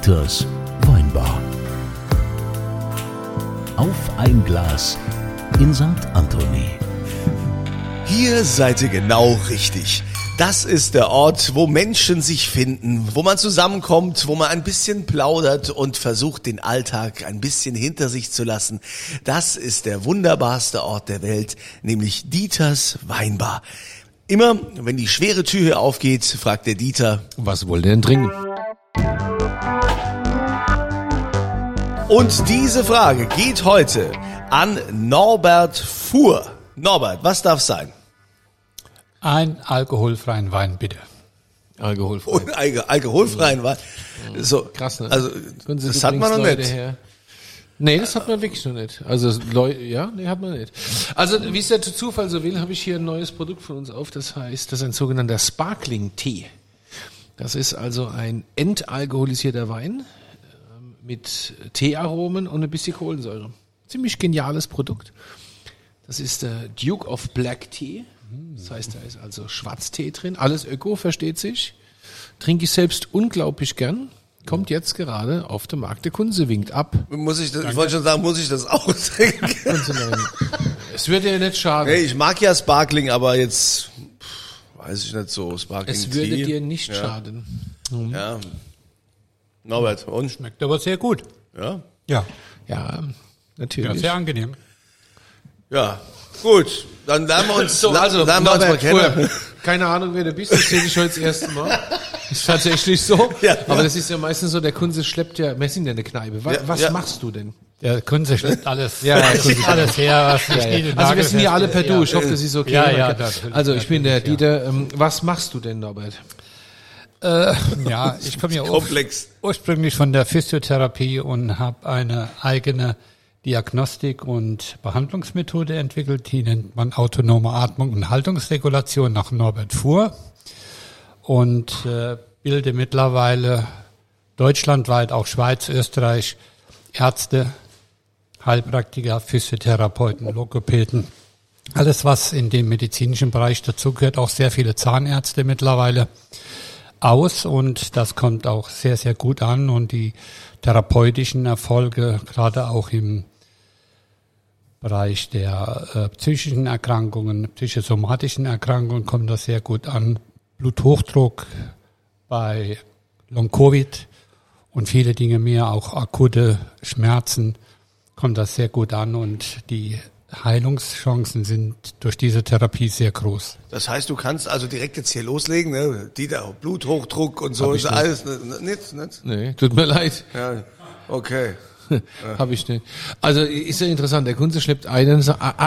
Dieters Weinbar. Auf ein Glas in St. Anthony. Hier seid ihr genau richtig. Das ist der Ort, wo Menschen sich finden, wo man zusammenkommt, wo man ein bisschen plaudert und versucht, den Alltag ein bisschen hinter sich zu lassen. Das ist der wunderbarste Ort der Welt, nämlich Dieters Weinbar. Immer, wenn die schwere Tür hier aufgeht, fragt der Dieter, Was wollt ihr denn trinken? Und diese Frage geht heute an Norbert Fuhr. Norbert, was darf sein? Ein alkoholfreien Wein, bitte. Alkoholfrei. Und Alko- alkoholfreien Wein. So, Krass, ne? Also, das hat man noch übrigens nicht. Leute her- Nee, das hat man wirklich noch nicht. Also Leute, ja, nee, hat man nicht. Also wie es der Zufall so will, habe ich hier ein neues Produkt von uns auf. Das heißt, das ist ein sogenannter Sparkling Tee. Das ist also ein entalkoholisierter Wein mit Teearomen und ein bisschen Kohlensäure. Ziemlich geniales Produkt. Das ist der Duke of Black Tea. Das heißt, da ist also Schwarztee drin. Alles Öko, versteht sich. Trinke ich selbst unglaublich gern. Kommt jetzt gerade auf dem Markt. Der Kunze winkt ab. Muss ich, das, ich wollte schon sagen, muss ich das auch trinken? Es würde ja nicht schaden. Hey, ich mag ja Sparkling, aber jetzt weiß ich nicht so. Sparkling es würde Tea. dir nicht ja. schaden. Ja. Norbert, und? Schmeckt aber sehr gut. Ja. Ja, Ja, ja natürlich. sehr angenehm. Ja. Gut, dann lernen wir uns, So, also, lernen wir uns mal kennen. keine Ahnung, wer du bist, das sehe ich heute das erste Mal. Ist tatsächlich so. Ja. Aber das ist ja meistens so, der Kunze schleppt ja, wir sind ja eine Kneipe. Was, Ja, was ja. machst du denn? Der Kunze schleppt alles, Ja, ja, schleppt alles her, was nicht nied- Also wir sind hier alle per Du, ich hoffe, das ist okay. Ja, ja, Also ich bin der Dieter, ähm, was machst du denn, Norbert? Äh, ja, ich komme ja ur Komplex. ursprünglich von der Physiotherapie und habe eine eigene Diagnostik- und Behandlungsmethode entwickelt. Die nennt man autonome Atmung und Haltungsregulation nach Norbert Fuhr und äh, bilde mittlerweile deutschlandweit, auch Schweiz, Österreich, Ärzte, Heilpraktiker, Physiotherapeuten, Logopäden. Alles, was in dem medizinischen Bereich dazugehört, auch sehr viele Zahnärzte mittlerweile aus und das kommt auch sehr, sehr gut an und die therapeutischen Erfolge, gerade auch im Bereich der äh, psychischen Erkrankungen, psychosomatischen Erkrankungen kommt das sehr gut an. Bluthochdruck bei Long-Covid und viele Dinge mehr, auch akute Schmerzen, kommt das sehr gut an und die Heilungschancen sind durch diese Therapie sehr groß. Das heißt, du kannst also direkt jetzt hier loslegen, ne? Dieter, Bluthochdruck und so, ist alles, ne, ne, nicht, nicht? Nee, tut mir leid. Ja, okay. Habe ich nicht. Also ist ja interessant, der Kunze schleppt einen,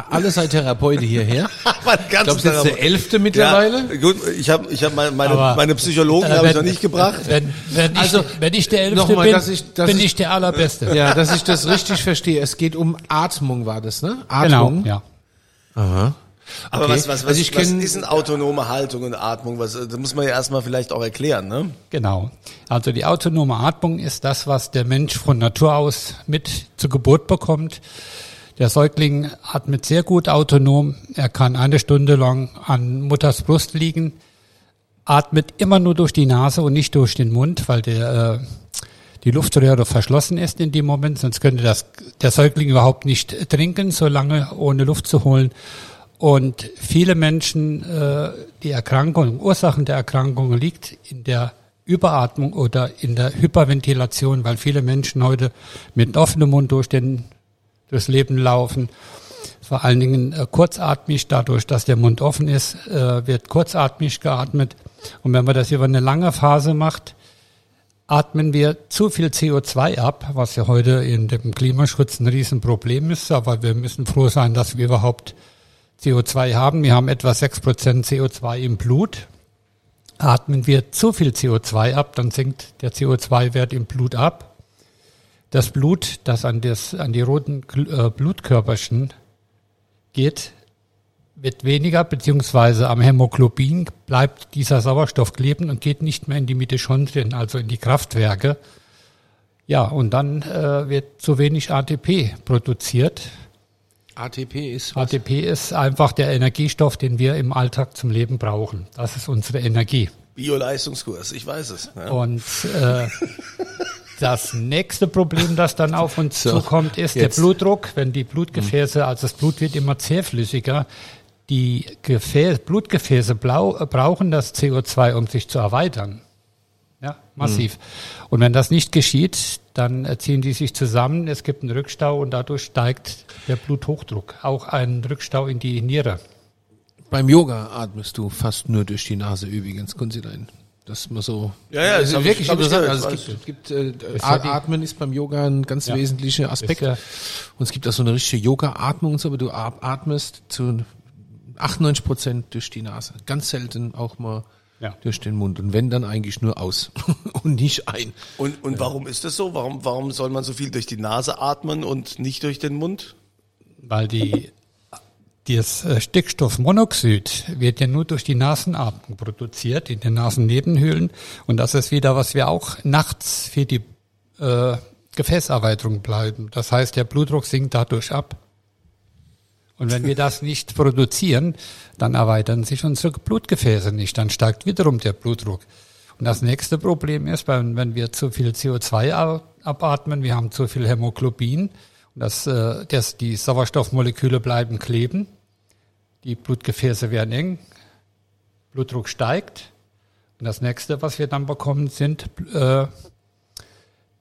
alle sei Therapeute hierher. Ich glaube, es ist der elfte mittlerweile. Ja, gut, ich habe ich hab meine, meine, Aber, meine Psychologen äh, habe ich noch nicht gebracht. Wenn, wenn, ich, Also, wenn ich der Elfte nochmal, bin, dass ich- dass bin ich- ich der Allerbeste. Ja, dass ich das richtig verstehe. Es geht um Atmung, war das, ne? Genau, Atmung. ja. Aha. Aber Okay. was, was, was, Also ich was ist denn autonome Haltung und Atmung? Was, das muss man ja erstmal vielleicht auch erklären, ne? Genau. Also die autonome Atmung ist das, was der Mensch von Natur aus mit zur Geburt bekommt. Der Säugling atmet sehr gut autonom. Er kann eine Stunde lang an Mutters Brust liegen, atmet immer nur durch die Nase und nicht durch den Mund, weil der, äh, die Luftröhre verschlossen ist in dem Moment, sonst könnte das, der Säugling überhaupt nicht trinken, so lange ohne Luft zu holen. Und viele Menschen, äh, die Erkrankung, Ursachen der Erkrankung liegt in der Überatmung oder in der Hyperventilation, weil viele Menschen heute mit offenem Mund durch den, durchs Leben laufen. Vor allen Dingen äh, kurzatmig, dadurch, dass der Mund offen ist, äh, wird kurzatmig geatmet. Und wenn man das über eine lange Phase macht, atmen wir zu viel CO2 ab, was ja heute in dem Klimaschutz ein Riesenproblem ist. Aber wir müssen froh sein, dass wir überhaupt CO2 haben. Wir haben etwa 6% CO2 im Blut. Atmen wir zu viel CO2 ab, dann sinkt der CO2-Wert im Blut ab. Das Blut, das an, das, an die roten äh, Blutkörperchen geht, wird weniger, beziehungsweise am Hämoglobin bleibt dieser Sauerstoff kleben und geht nicht mehr in die Mitochondrien, also in die Kraftwerke. Ja, und dann äh, wird zu wenig ATP produziert. ATP ist was? ATP ist einfach der Energiestoff, den wir im Alltag zum Leben brauchen. Das ist unsere Energie. Bio-Leistungskurs, ich weiß es. Ja. Und äh, Das nächste Problem, das dann auf uns So, zukommt, ist jetzt. der Blutdruck. Wenn die Blutgefäße, also das Blut wird immer zähflüssiger, die Gefäß, Blutgefäße blau, äh, brauchen das CO2, um sich zu erweitern. Ja, massiv. Und wenn das nicht geschieht, dann äh, ziehen die sich zusammen, es gibt einen Rückstau und dadurch steigt der Bluthochdruck. Auch ein Rückstau in die Niere. Beim Yoga atmest du fast nur durch die Nase übrigens, können Sie rein. Das ist mal so. Ja, ja, das ist wirklich interessant. Also es gibt, es gibt äh, Atmen ist beim Yoga ein ganz Ja. wesentlicher Aspekt. Ist ja- und es gibt auch so eine richtige Yoga-Atmung und so, aber du atmest zu 98 Prozent durch die Nase. Ganz selten auch mal Ja. durch den Mund. Und wenn, dann eigentlich nur aus und nicht ein. Und, und warum ist das so? Warum, warum soll man so viel durch die Nase atmen und nicht durch den Mund? Weil die, das äh, Stickstoffmonoxid wird ja nur durch die Nasenatmung produziert, in den Nasennebenhöhlen. Und das ist wieder, was wir auch nachts für die äh, Gefäßerweiterung bleiben. Das heißt, der Blutdruck sinkt dadurch ab. Und wenn wir das nicht produzieren, dann erweitern sich unsere Blutgefäße nicht. Dann steigt wiederum der Blutdruck. Und das nächste Problem ist, wenn, wir zu viel CO2 a- abatmen, wir haben zu viel Hämoglobin, und das, äh, die Sauerstoffmoleküle bleiben kleben, die Blutgefäße werden eng, Blutdruck steigt. Und das nächste, was wir dann bekommen, sind äh,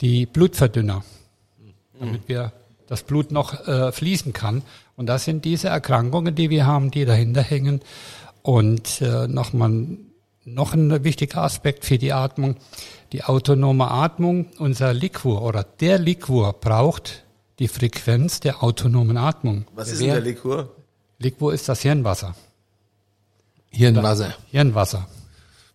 die Blutverdünner, damit wir das Blut noch äh, fließen kann. Und das sind diese Erkrankungen, die wir haben, die dahinter hängen. Und äh, nochmal noch ein wichtiger Aspekt für die Atmung, die autonome Atmung. Unser Liquor oder der Liquor braucht die Frequenz der autonomen Atmung. Was ist denn der Liquor? Liquor ist das Hirnwasser. Hirnwasser. Hirnwasser.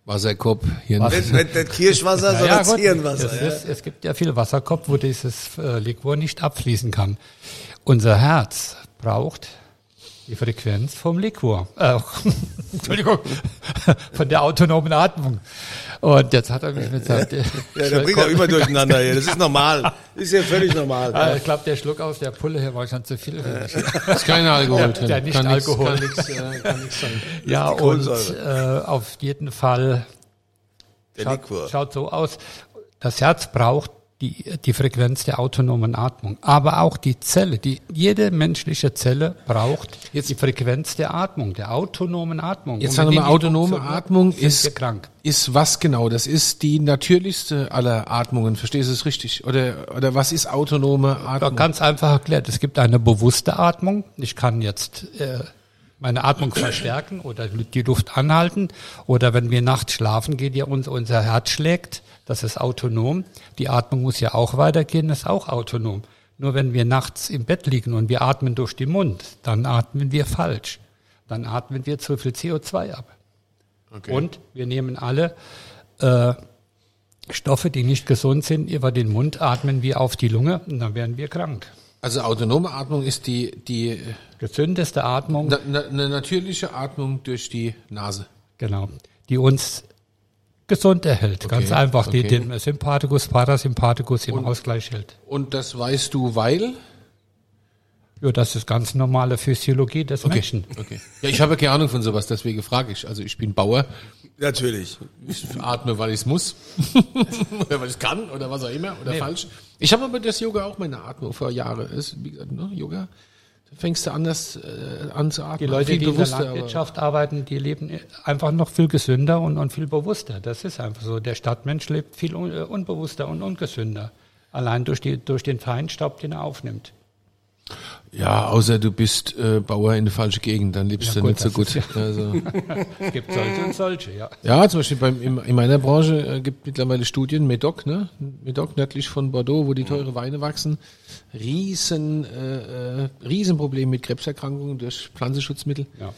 Wasserkopf, Hirn. Nicht, nicht, nicht Kirschwasser, sondern gut. Hirnwasser. Es, Ja. ist, es gibt ja viel Wasserkopf, wo dieses äh, Liquor nicht abfließen kann. Unser Herz braucht die Frequenz vom Liquor. Äh, Entschuldigung, von der autonomen Atmung. Und jetzt hat er mich mit seinem... Ja, da bringt er immer durcheinander hier. Das ist normal. Ist ja völlig normal. Ah, ich glaube, der Schluck aus der Pulle hier war schon zu viel für mich. ist kein Alkohol Der- drin. der nicht kann Alkohol. Nix, kann nichts äh, kann nix sein. Ja, und äh, auf jeden Fall Der schaut, Liquor. schaut so aus. Das Herz braucht die, die Frequenz der autonomen Atmung. Aber auch die Zelle, die, jede menschliche Zelle braucht Jetzt- die Frequenz der Atmung, der autonomen Atmung. Jetzt sagen wir mal, autonome Atmung ist, krank. ist was genau? Das ist die natürlichste aller Atmungen. Verstehst du es richtig? Oder, oder was ist autonome Ja, Atmung? ganz einfach erklärt. Es gibt eine bewusste Atmung. Ich kann jetzt äh, meine Atmung verstärken oder die Luft anhalten. Oder wenn wir nachts schlafen, geht ja uns, unser Herz schlägt. Das ist autonom. Die Atmung muss ja auch weitergehen, ist auch autonom. Nur wenn wir nachts im Bett liegen und wir atmen durch den Mund, dann atmen wir falsch. Dann atmen wir zu viel CO2 ab. Okay. Und wir nehmen alle äh, Stoffe, die nicht gesund sind, über den Mund atmen wir auf die Lunge und dann werden wir krank. Also autonome Atmung ist die, die Gesündeste Atmung, na, na, eine natürliche Atmung durch die Nase. genau, die uns gesund erhält. Ganz einfach, die okay. den Sympathikus, Parasympathikus im Ausgleich hält. Und das weißt du, weil? Ja, das ist ganz normale Physiologie des Menschen. Okay. Ja, ich habe keine Ahnung von sowas, deswegen frage ich. Also ich bin Bauer. Natürlich. Ich atme, weil ich es muss. oder weil ich kann oder was auch immer. Oder falsch. Ich habe aber das Yoga auch meine Atmung vor Jahren. Ist, wie gesagt, ne, Yoga. Da fängst du anders äh, an zu atmen. Die Leute, Viel die in der bewusster, aber- Landwirtschaft arbeiten, die leben einfach noch viel gesünder und, und viel bewusster. Das ist einfach so. Der Stadtmensch lebt viel un, äh, unbewusster und ungesünder. Allein durch, die, durch den Feinstaub, den er aufnimmt. Ja, außer du bist äh, Bauer in der falschen Gegend, dann lebst Ja, du gut, nicht so gut. Also, Es gibt solche und solche, ja. ja, zum Beispiel beim, in, in meiner Branche äh, gibt mittlerweile Studien, Medoc, ne? Medoc nördlich von Bordeaux, wo die teure Weine wachsen. Riesen, äh, äh, Riesenproblem mit Krebserkrankungen durch Pflanzenschutzmittel. Ja.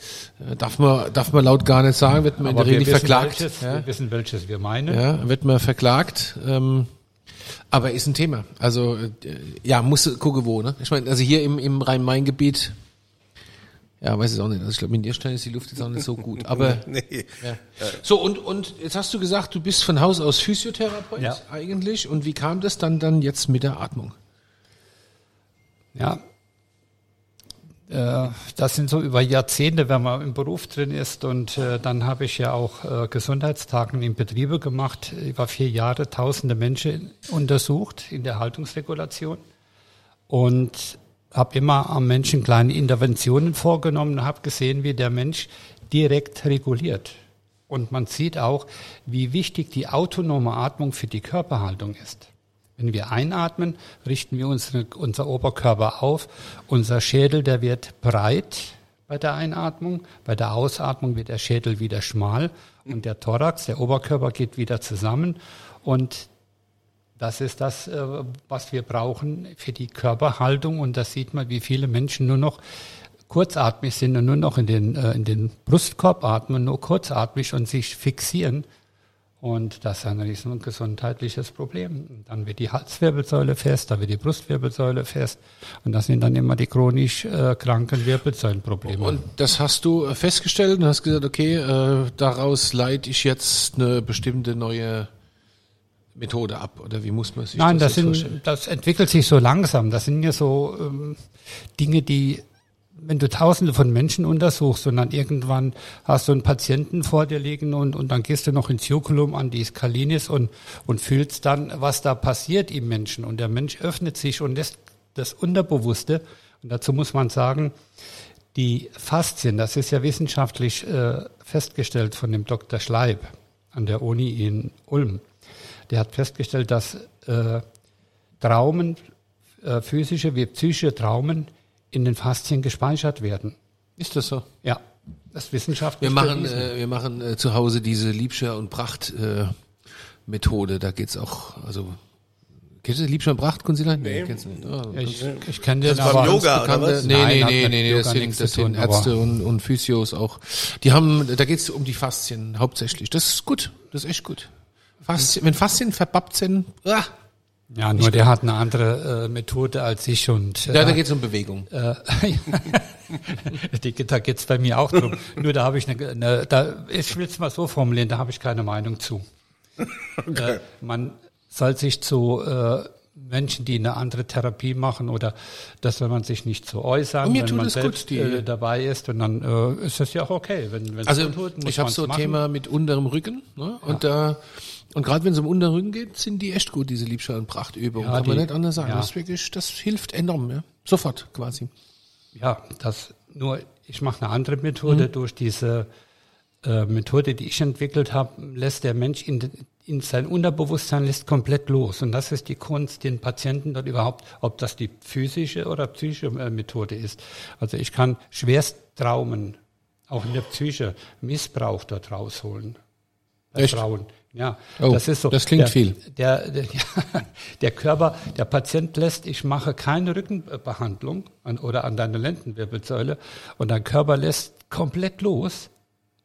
Äh, darf man, darf man laut gar nicht sagen, wird man in der Regel verklagt. welches, ja. wir wissen, welches wir meinen. Ja, wird man verklagt. Ähm, aber ist ein Thema. Also äh, ja, muss gucken wo. Ne? Ich meine, also hier im, im Rhein-Main-Gebiet, ja, weiß ich auch nicht. Also ich glaube, in Nierstein ist die Luft jetzt auch nicht so gut. Aber Nee. ja. so und und jetzt hast du gesagt, du bist von Haus aus Physiotherapeut Ja. eigentlich. Und wie kam das dann dann jetzt mit der Atmung? Ja. Äh, das sind so über Jahrzehnte, wenn man im Beruf drin ist. Und äh, dann habe ich ja auch äh, Gesundheitstagen in Betriebe gemacht, über vier Jahre tausende Menschen untersucht in der Haltungsregulation und habe immer am Menschen kleine Interventionen vorgenommen und habe gesehen, wie der Mensch direkt reguliert. Und man sieht auch, wie wichtig die autonome Atmung für die Körperhaltung ist. Wenn wir einatmen, richten wir unsere, unser Oberkörper auf. Unser Schädel, der wird breit bei der Einatmung. Bei der Ausatmung wird der Schädel wieder schmal und der Thorax, der Oberkörper geht wieder zusammen. Und das ist das, äh, was wir brauchen für die Körperhaltung. Und da sieht man, wie viele Menschen nur noch kurzatmig sind und nur noch in den, äh, in den Brustkorb atmen, nur kurzatmig und sich fixieren. Und das ist ein riesen gesundheitliches Problem. Dann wird die Halswirbelsäule fest, da wird die Brustwirbelsäule fest. Und das sind dann immer die chronisch äh, kranken Wirbelsäulenprobleme. Und das hast du festgestellt und hast gesagt, okay, äh, daraus leite ich jetzt eine bestimmte neue Methode ab. Oder wie muss man sich Nein, das, das, sind, das entwickelt sich so langsam. Das sind ja so ähm, Dinge, die wenn du Tausende von Menschen untersuchst und dann irgendwann hast du einen Patienten vor dir liegen und, und dann gehst du noch ins Jokulum an die Skalinis und, und fühlst dann, was da passiert im Menschen. Und der Mensch öffnet sich und lässt das Unterbewusste, und dazu muss man sagen, die Faszien, das ist ja wissenschaftlich äh, festgestellt von dem Dr. Schleib an der Uni in Ulm. Der hat festgestellt, dass äh, Traumen, äh, physische wie psychische Traumen in den Faszien gespeichert werden. Ist das so? Ja, das ist wissenschaftlich. Wir machen, äh, wir machen äh, zu Hause diese Liebscher und Pracht äh, Methode. Da geht's auch, also kennst du Liebscher und Pracht, Kunzila? Nee, kennst du nicht. Oh, Ja, ich, ich kenne den Das war. Yoga, oder was? nee, Nein, nee, hat nee, nee, nee, Yoga das sind, das sind Ärzte und, und Physios auch. Die haben, da geht's um die Faszien hauptsächlich. Das ist gut, das ist echt gut. Faszien, wenn Faszien verbappt sind, ah, Ja, nur der hat eine andere äh, Methode als ich und äh, ja, da geht's um Bewegung. äh, da geht's bei mir auch drum. Nur da habe ich eine, eine da, ich will es mal so formulieren, da habe ich keine Meinung zu. Äh, man soll sich zu äh, Menschen, die eine andere Therapie machen oder das soll man sich nicht so äußern, Und mir wenn man es gut, selbst die- äh, dabei ist und dann äh, ist das ja auch okay. Wenn, wenn's Also gut tut, ich habe so ein. Thema mit unterem Rücken, ne? Und da und gerade wenn es um unteren Rücken geht, sind die echt gut, diese Liebscher und Prachtübungen. Ja, Kann man die- nicht anders sagen. ja. Das ist wirklich, das hilft enorm, ja. Sofort quasi. Ja, das nur ich mache eine andere Methode. Mhm. Durch diese äh, Methode, die ich entwickelt habe, lässt der Mensch in, in sein Unterbewusstsein lässt komplett los. Und das ist die Kunst, den Patienten dort überhaupt, ob das die physische oder psychische äh, Methode ist. Also ich kann schwerst Traumen, auch in der Psyche, Missbrauch dort rausholen. Bei Echt? Frauen. Ja, Oh, das ist so. das klingt der, viel. Der, der, der Körper, der Patient lässt, ich mache keine Rückenbehandlung an, oder an deine Lendenwirbelsäule und dein Körper lässt komplett los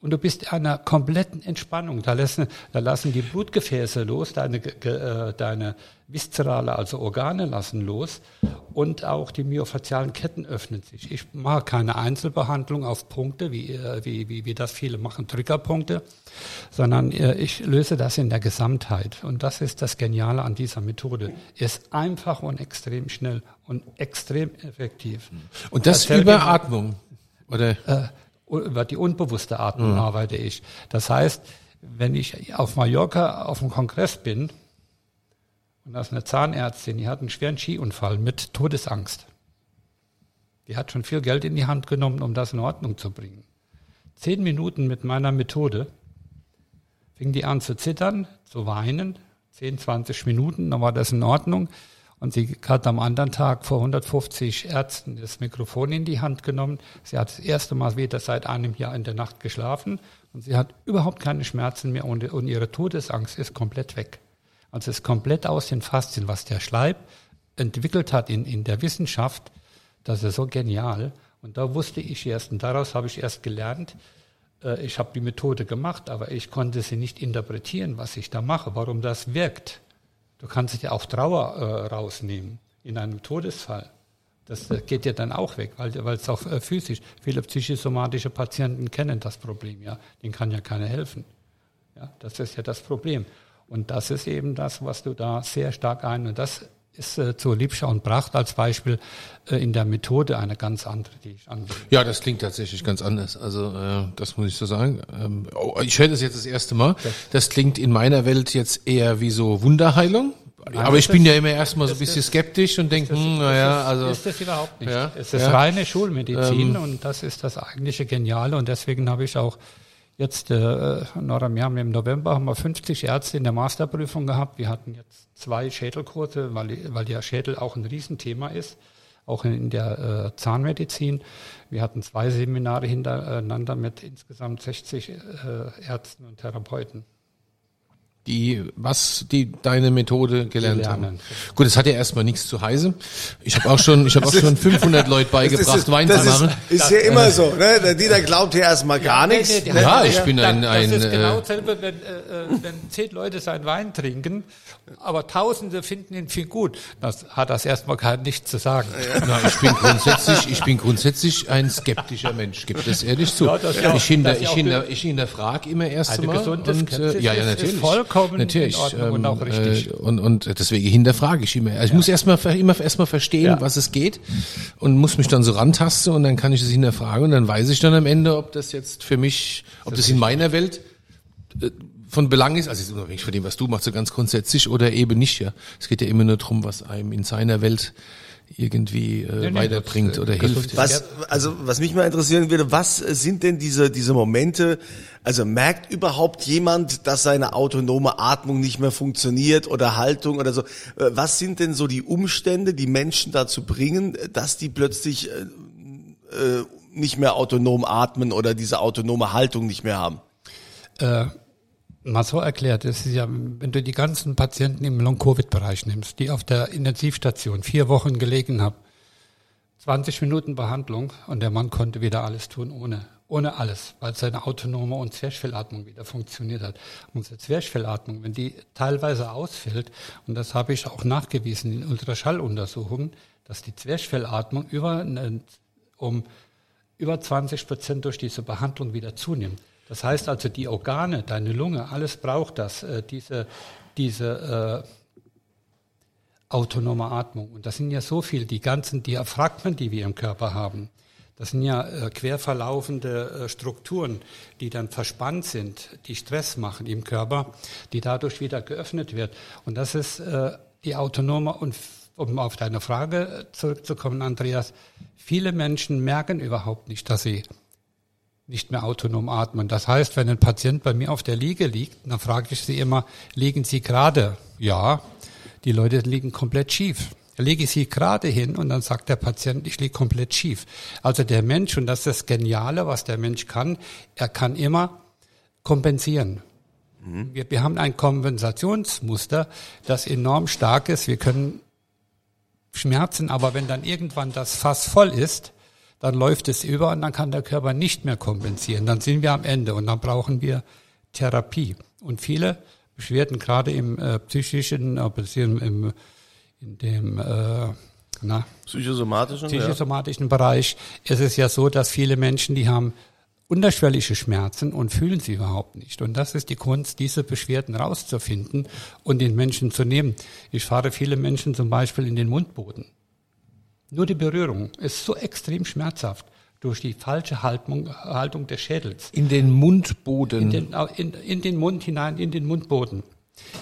und du bist in einer kompletten Entspannung. Da lassen, da lassen die Blutgefäße los, deine, äh, deine viszerale, also Organe lassen los und auch die myofaszialen Ketten öffnen sich. Ich mache keine Einzelbehandlung auf Punkte, wie, äh, wie, wie, wie das viele machen, Triggerpunkte, sondern äh, ich löse das in der Gesamtheit. Und das ist das Geniale an dieser Methode. Ist einfach und extrem schnell und extrem effektiv. Und das über. Atmung. Oder Äh, über die unbewusste Atmung arbeite ich. Das heißt, wenn ich auf Mallorca auf einem Kongress bin und da ist eine Zahnärztin, die hat einen schweren Skiunfall mit Todesangst. Die hat schon viel Geld in die Hand genommen, um das in Ordnung zu bringen. Zehn Minuten mit meiner Methode fing die an zu zittern, zu weinen. 10, 20 Minuten, dann war das in Ordnung. Und sie hat am anderen Tag vor 150 Ärzten das Mikrofon in die Hand genommen. Sie hat das erste Mal wieder seit einem Jahr in der Nacht geschlafen und sie hat überhaupt keine Schmerzen mehr und, und ihre Todesangst ist komplett weg. Also es ist komplett aus den Faszien, was der Schleib entwickelt hat in, in der Wissenschaft, das ist so genial. Und da wusste ich erst, und daraus habe ich erst gelernt, äh, ich habe die Methode gemacht, aber ich konnte sie nicht interpretieren, was ich da mache, warum das wirkt. Du kannst ja auch Trauer äh, rausnehmen in einem Todesfall. Das äh, geht ja dann auch weg, weil es auch äh, physisch, viele psychosomatische Patienten kennen das Problem, ja. Denen kann ja keiner helfen. Ja, das ist ja das Problem. Und das ist eben das, was du da sehr stark ein. Und das ist äh, zu Liebscher und Bracht als Beispiel äh, in der Methode eine ganz andere, die ich anwende. Ja, das klingt tatsächlich ganz anders. Also äh, das muss ich so sagen. Ähm, oh, ich höre das jetzt das erste Mal. Das klingt in meiner Welt jetzt eher wie so Wunderheilung. Aber ich bin ja immer erstmal so ein bisschen skeptisch und denke, hm, naja, also ist das überhaupt nicht. Ja, es ist ja. reine Schulmedizin und das ist das eigentliche Geniale und deswegen habe ich auch jetzt äh, noch im Jahr im November haben wir 50 Ärzte in der Masterprüfung gehabt. Wir hatten jetzt zwei Schädelkurse, weil, weil ja Schädel auch ein Riesenthema ist, auch in, in der äh, Zahnmedizin. Wir hatten zwei Seminare hintereinander mit insgesamt 60 äh, Ärzten und Therapeuten. Die, was die deine Methode gelernt Die haben. Gut, es hat ja erstmal nichts zu heißen. Ich habe auch schon, ich habe auch schon 500 Leute beigebracht, ist, Wein das zu ist, machen. ist ja immer so, ne? Der Dieter glaubt ja erstmal gar nee, nichts. nee, die ne? Ja, ich bin ein, das ein ist genau äh, dasselbe, wenn, äh, äh, wenn zehn Leute seinen Wein trinken, aber Tausende finden ihn viel gut. Das hat das erstmal kein nichts zu sagen. Na, ich bin grundsätzlich, ich bin grundsätzlich ein skeptischer Mensch, gebe das ehrlich zu. Ja, das ist ja ich, hinter, das ist ja ich, hinter, ich hinterfrage immer erst Eine einmal. gesunde und, äh, ja, ja, ist- ist natürlich. Vollkommen in natürlich, Ordnung und auch richtig. Äh, und, und deswegen hinterfrage ich immer. Also ich muss erstmal immer erstmal verstehen, Ja. was es geht und muss mich dann so rantasten und dann kann ich es hinterfragen und dann weiß ich dann am Ende, ob das jetzt für mich, ob das in meiner Welt äh, von Belang ist, also jetzt unabhängig von dem, was du machst, so ganz grundsätzlich oder eben nicht, ja. Es geht ja immer nur darum, was einem in seiner Welt irgendwie äh, nee, weiterbringt äh, oder hilft. Was, also, was mich mal interessieren würde, was sind denn diese, diese Momente, also merkt überhaupt jemand, dass seine autonome Atmung nicht mehr funktioniert oder Haltung oder so? Äh, Was sind denn so die Umstände, die Menschen dazu bringen, dass die plötzlich äh, äh, nicht mehr autonom atmen oder diese autonome Haltung nicht mehr haben? Äh, mal so erklärt, es ist ja, wenn du die ganzen Patienten im Long-Covid-Bereich nimmst, die auf der Intensivstation vier Wochen gelegen haben, 20 Minuten Behandlung und der Mann konnte wieder alles tun ohne, ohne alles, weil seine autonome und Zwerchfellatmung wieder funktioniert hat. Unsere Zwerchfellatmung, wenn die teilweise ausfällt, und das habe ich auch nachgewiesen in Ultraschalluntersuchungen, dass die Zwerchfellatmung über, um über 20 Prozent durch diese Behandlung wieder zunimmt. Das heißt also, die Organe, deine Lunge, alles braucht das, äh, diese, diese äh, autonome Atmung. Und das sind ja so viel, die ganzen Diaphragmen, die wir im Körper haben. Das sind ja äh, quer verlaufende äh, Strukturen, die dann verspannt sind, die Stress machen im Körper, die dadurch wieder geöffnet wird. Und das ist äh, die autonome und um auf deine Frage zurückzukommen, Andreas, viele Menschen merken überhaupt nicht, dass sie nicht mehr autonom atmen. Das heißt, wenn ein Patient bei mir auf der Liege liegt, dann frage ich sie immer, liegen Sie gerade? Ja, die Leute liegen komplett schief. Lege ich sie gerade hin und dann sagt der Patient, ich liege komplett schief. Also der Mensch, und das ist das Geniale, was der Mensch kann, er kann immer kompensieren. Wir, wir haben ein Kompensationsmuster, das enorm stark ist. Wir können Schmerzen, aber wenn dann irgendwann das Fass voll ist, dann läuft es über und dann kann der Körper nicht mehr kompensieren. Dann sind wir am Ende und dann brauchen wir Therapie. Und viele Beschwerden, gerade im äh, psychischen, beziehungsweise im, in dem äh, na, Psychosomatischen? psychosomatischen Bereich ist es ja so, dass viele Menschen, die haben unterschwellige Schmerzen und fühlen sie überhaupt nicht. Und das ist die Kunst, diese Beschwerden rauszufinden und den Menschen zu nehmen. Ich fahre viele Menschen zum Beispiel in den Mundboden. Nur die Berührung ist so extrem schmerzhaft durch die falsche Haltung, Haltung des Schädels. In den Mundboden. In den, in, in den Mund hinein, in den Mundboden.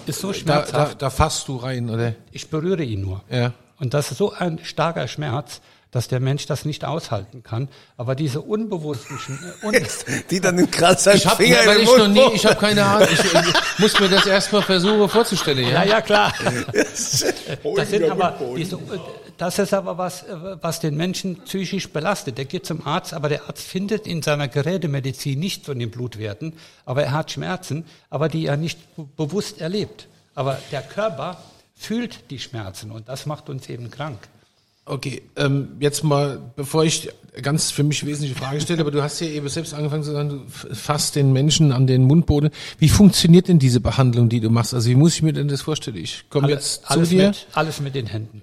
Ist so da, schmerzhaft. da, da fasst du rein, oder? Ich berühre ihn nur. Ja. Und das ist so ein starker Schmerz, dass der Mensch das nicht aushalten kann. Aber diese unbewussten Schmerzen, Die dann gerade seinen Ich habe Finger in weil ich noch nie, ich habe keine Ahnung. Ich, ich muss mir das erstmal versuchen vorzustellen. Ja, ja, ja, klar. Das sind aber diese, das ist aber was, was den Menschen psychisch belastet. Der geht zum Arzt, aber der Arzt findet in seiner Gerätemedizin nichts von den Blutwerten, aber er hat Schmerzen, aber die er nicht be- bewusst erlebt. Aber der Körper fühlt die Schmerzen und das macht uns eben krank. Okay, ähm, jetzt mal, bevor ich ganz für mich wesentliche Frage stelle, aber du hast ja eben selbst angefangen zu sagen, du fasst den Menschen an den Mundboden. Wie funktioniert denn diese Behandlung, die du machst? Also wie muss ich mir denn das vorstellen? Ich komme jetzt zu alles dir. mit, alles mit den Händen.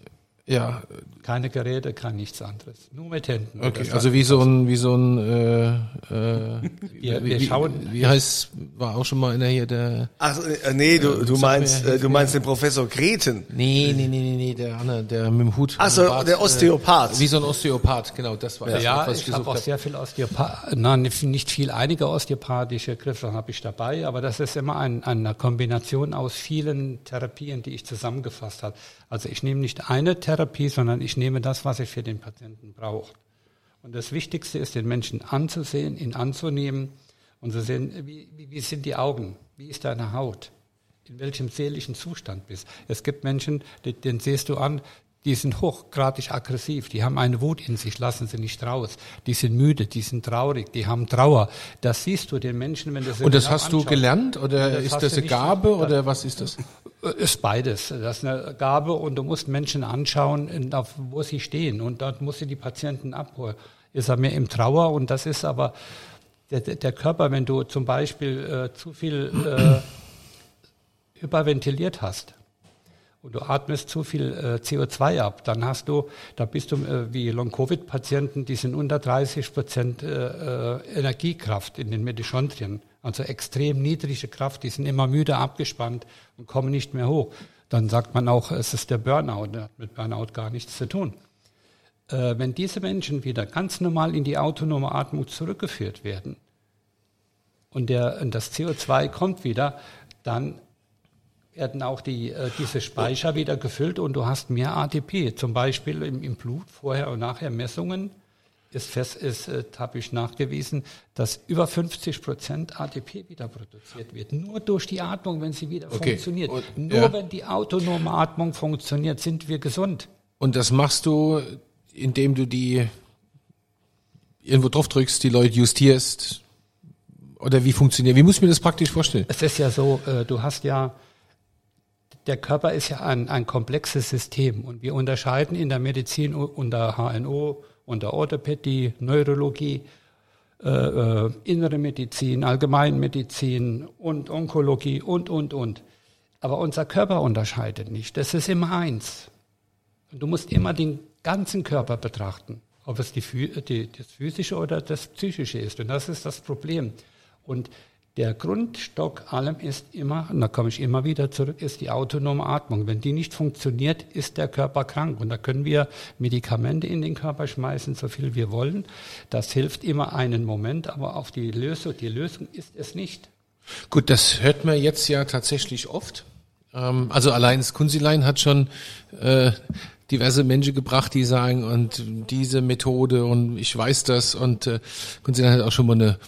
Ja, Keine Geräte, kein nichts anderes. Nur mit Händen. okay. Also wie so ein, wie so ein, äh, äh, Wir- wie, wir wie, schauen- wie heißt, war auch schon mal einer hier der, Ach, äh, nee, du, du sag meinst, äh, du meinst den Professor Greten. nee, nee, nee, nee, nee, der andere, der mit dem Hut. Ach so, Bart, der Osteopath. Äh, wie so ein Osteopath, genau, das war das Ja, was ich, ich habe auch sehr viel Osteopath, nein, nicht viel, einige osteopathische Griffe habe ich dabei, aber das ist immer ein, eine Kombination aus vielen Therapien, die ich zusammengefasst habe. Also ich nehme nicht eine Therapie, sondern ich nehme das, was ich für den Patienten brauche. Und das Wichtigste ist, den Menschen anzusehen, ihn anzunehmen und zu sehen, wie, wie, wie sind die Augen, wie ist deine Haut, in welchem seelischen Zustand bist. Es gibt Menschen, die, den siehst du an, die sind hochgradig aggressiv, die haben eine Wut in sich, lassen sie nicht raus. Die sind müde, die sind traurig, die haben Trauer. Das siehst du den Menschen, wenn du sie Und das genau hast du anschaust. gelernt oder Das ist das du eine nicht- Gabe das- oder was ist das? Ist beides. Das ist eine Gabe und du musst Menschen anschauen, wo sie stehen. Und dort musst du die Patienten abholen. Ist er mehr im Trauer und das ist aber der, der Körper, wenn du zum Beispiel äh, zu viel äh, hyperventiliert hast und du atmest zu viel äh, CO2 ab, dann hast du, da bist du äh, wie Long-Covid-Patienten, die sind unter 30 Prozent äh, äh, Energiekraft in den Mitochondrien, also extrem niedrige Kraft, die sind immer müde abgespannt und kommen nicht mehr hoch. Dann sagt man auch, es ist der Burnout, der hat mit Burnout gar nichts zu tun. Äh, wenn diese Menschen wieder ganz normal in die autonome Atmung zurückgeführt werden und, der, und das CO2 kommt wieder, dann werden auch die, äh, diese Speicher wieder gefüllt und du hast mehr ATP. Zum Beispiel im, im Blut, vorher und nachher Messungen, ist fest, ist, äh, habe ich nachgewiesen, dass über 50 Prozent ATP wieder produziert wird. Nur durch die Atmung, wenn sie wieder Okay. funktioniert. Und- Nur ja. wenn die autonome Atmung funktioniert, sind wir gesund. Und das machst du, indem du die irgendwo drauf drückst, die Leute justierst? Oder wie funktioniert? Wie muss ich mir das praktisch vorstellen? Es ist ja so, äh, du hast ja, der Körper ist ja ein, ein komplexes System und wir unterscheiden in der Medizin unter HNO, unter Orthopädie, Neurologie, äh, äh, innere Medizin, Allgemeinmedizin und Onkologie und, und, und. Aber unser Körper unterscheidet nicht. Das ist immer eins. Und du musst immer den ganzen Körper betrachten, ob es die, die, das physische oder das psychische ist. Und das ist das Problem. Und der Grundstock allem ist immer, und da komme ich immer wieder zurück, ist die autonome Atmung. Wenn die nicht funktioniert, ist der Körper krank. Und da können wir Medikamente in den Körper schmeißen, so viel wir wollen. Das hilft immer einen Moment, aber auf die Lösung, die Lösung ist es nicht. Gut, das hört man jetzt ja tatsächlich oft. Ähm, also allein das Kunzilein hat schon äh, diverse Menschen gebracht, die sagen, und diese Methode und ich weiß das und äh, Kunzilein hat auch schon mal eine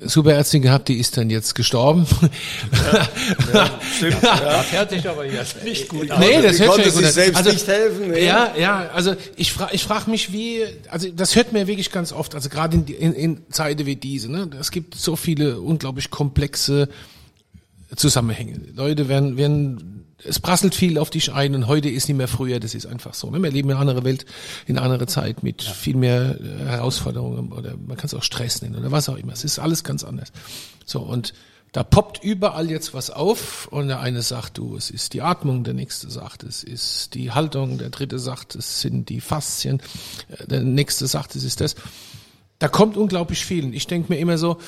Superärztin gehabt, die ist dann jetzt gestorben. Stimmt. Das hört sich aber jetzt nicht gut an. Nee, das Die hört konnte sich ja gut selbst also, nicht helfen, nee. Ja, ja, also ich frage ich frag mich, wie, also das hört mir wirklich ganz oft, also gerade in, in, in Zeiten wie diese, ne, es gibt so viele unglaublich komplexe Zusammenhänge. Leute werden, werden, es prasselt viel auf dich ein und heute ist nicht mehr früher, das ist einfach so. Ne? Wir leben in einer anderen Welt, in einer anderen Zeit mit viel mehr äh, Herausforderungen oder man kann es auch Stress nennen oder was auch immer. Es ist alles ganz anders. So und da poppt überall jetzt was auf und der eine sagt, du, es ist die Atmung, der nächste sagt, es ist die Haltung, der dritte sagt, es sind die Faszien, äh, der nächste sagt, es ist das. Da kommt unglaublich viel. Und ich denke mir immer so,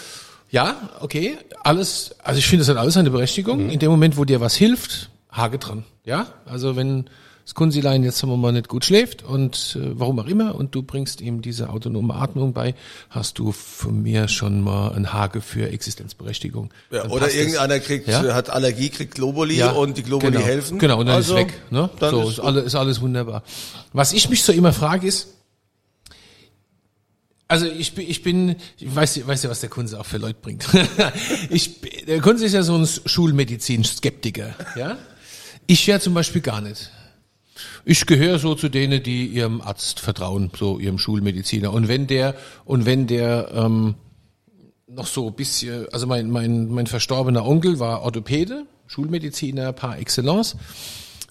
ja, okay, alles, also ich finde, das hat alles eine Berechtigung. In dem Moment, wo dir was hilft, hake dran. Ja, also wenn das Kunzilein jetzt sagen wir mal nicht gut schläft und äh, warum auch immer und du bringst ihm diese autonome Atmung bei, hast du von mir schon mal ein Hage für Existenzberechtigung. Ja, oder irgendeiner kriegt, Ja? hat Allergie, kriegt Globuli Ja, und die Globuli genau, helfen. Genau, und dann also, ist weg. Ne? Dann so, ist ist, alles, ist alles wunderbar. Was ich mich so immer frage ist, also ich bin, ich bin, ich weiß, weiß ja, was der Kunze auch für Leute bringt. ich, der Kunze ist ja so ein Schulmedizin-Skeptiker, ja. Ich ja zum Beispiel gar nicht. Ich gehöre so zu denen, die ihrem Arzt vertrauen, so ihrem Schulmediziner. Und wenn der, und wenn der ähm, noch so ein bisschen, also mein, mein, mein verstorbener Onkel war Orthopäde, Schulmediziner par excellence,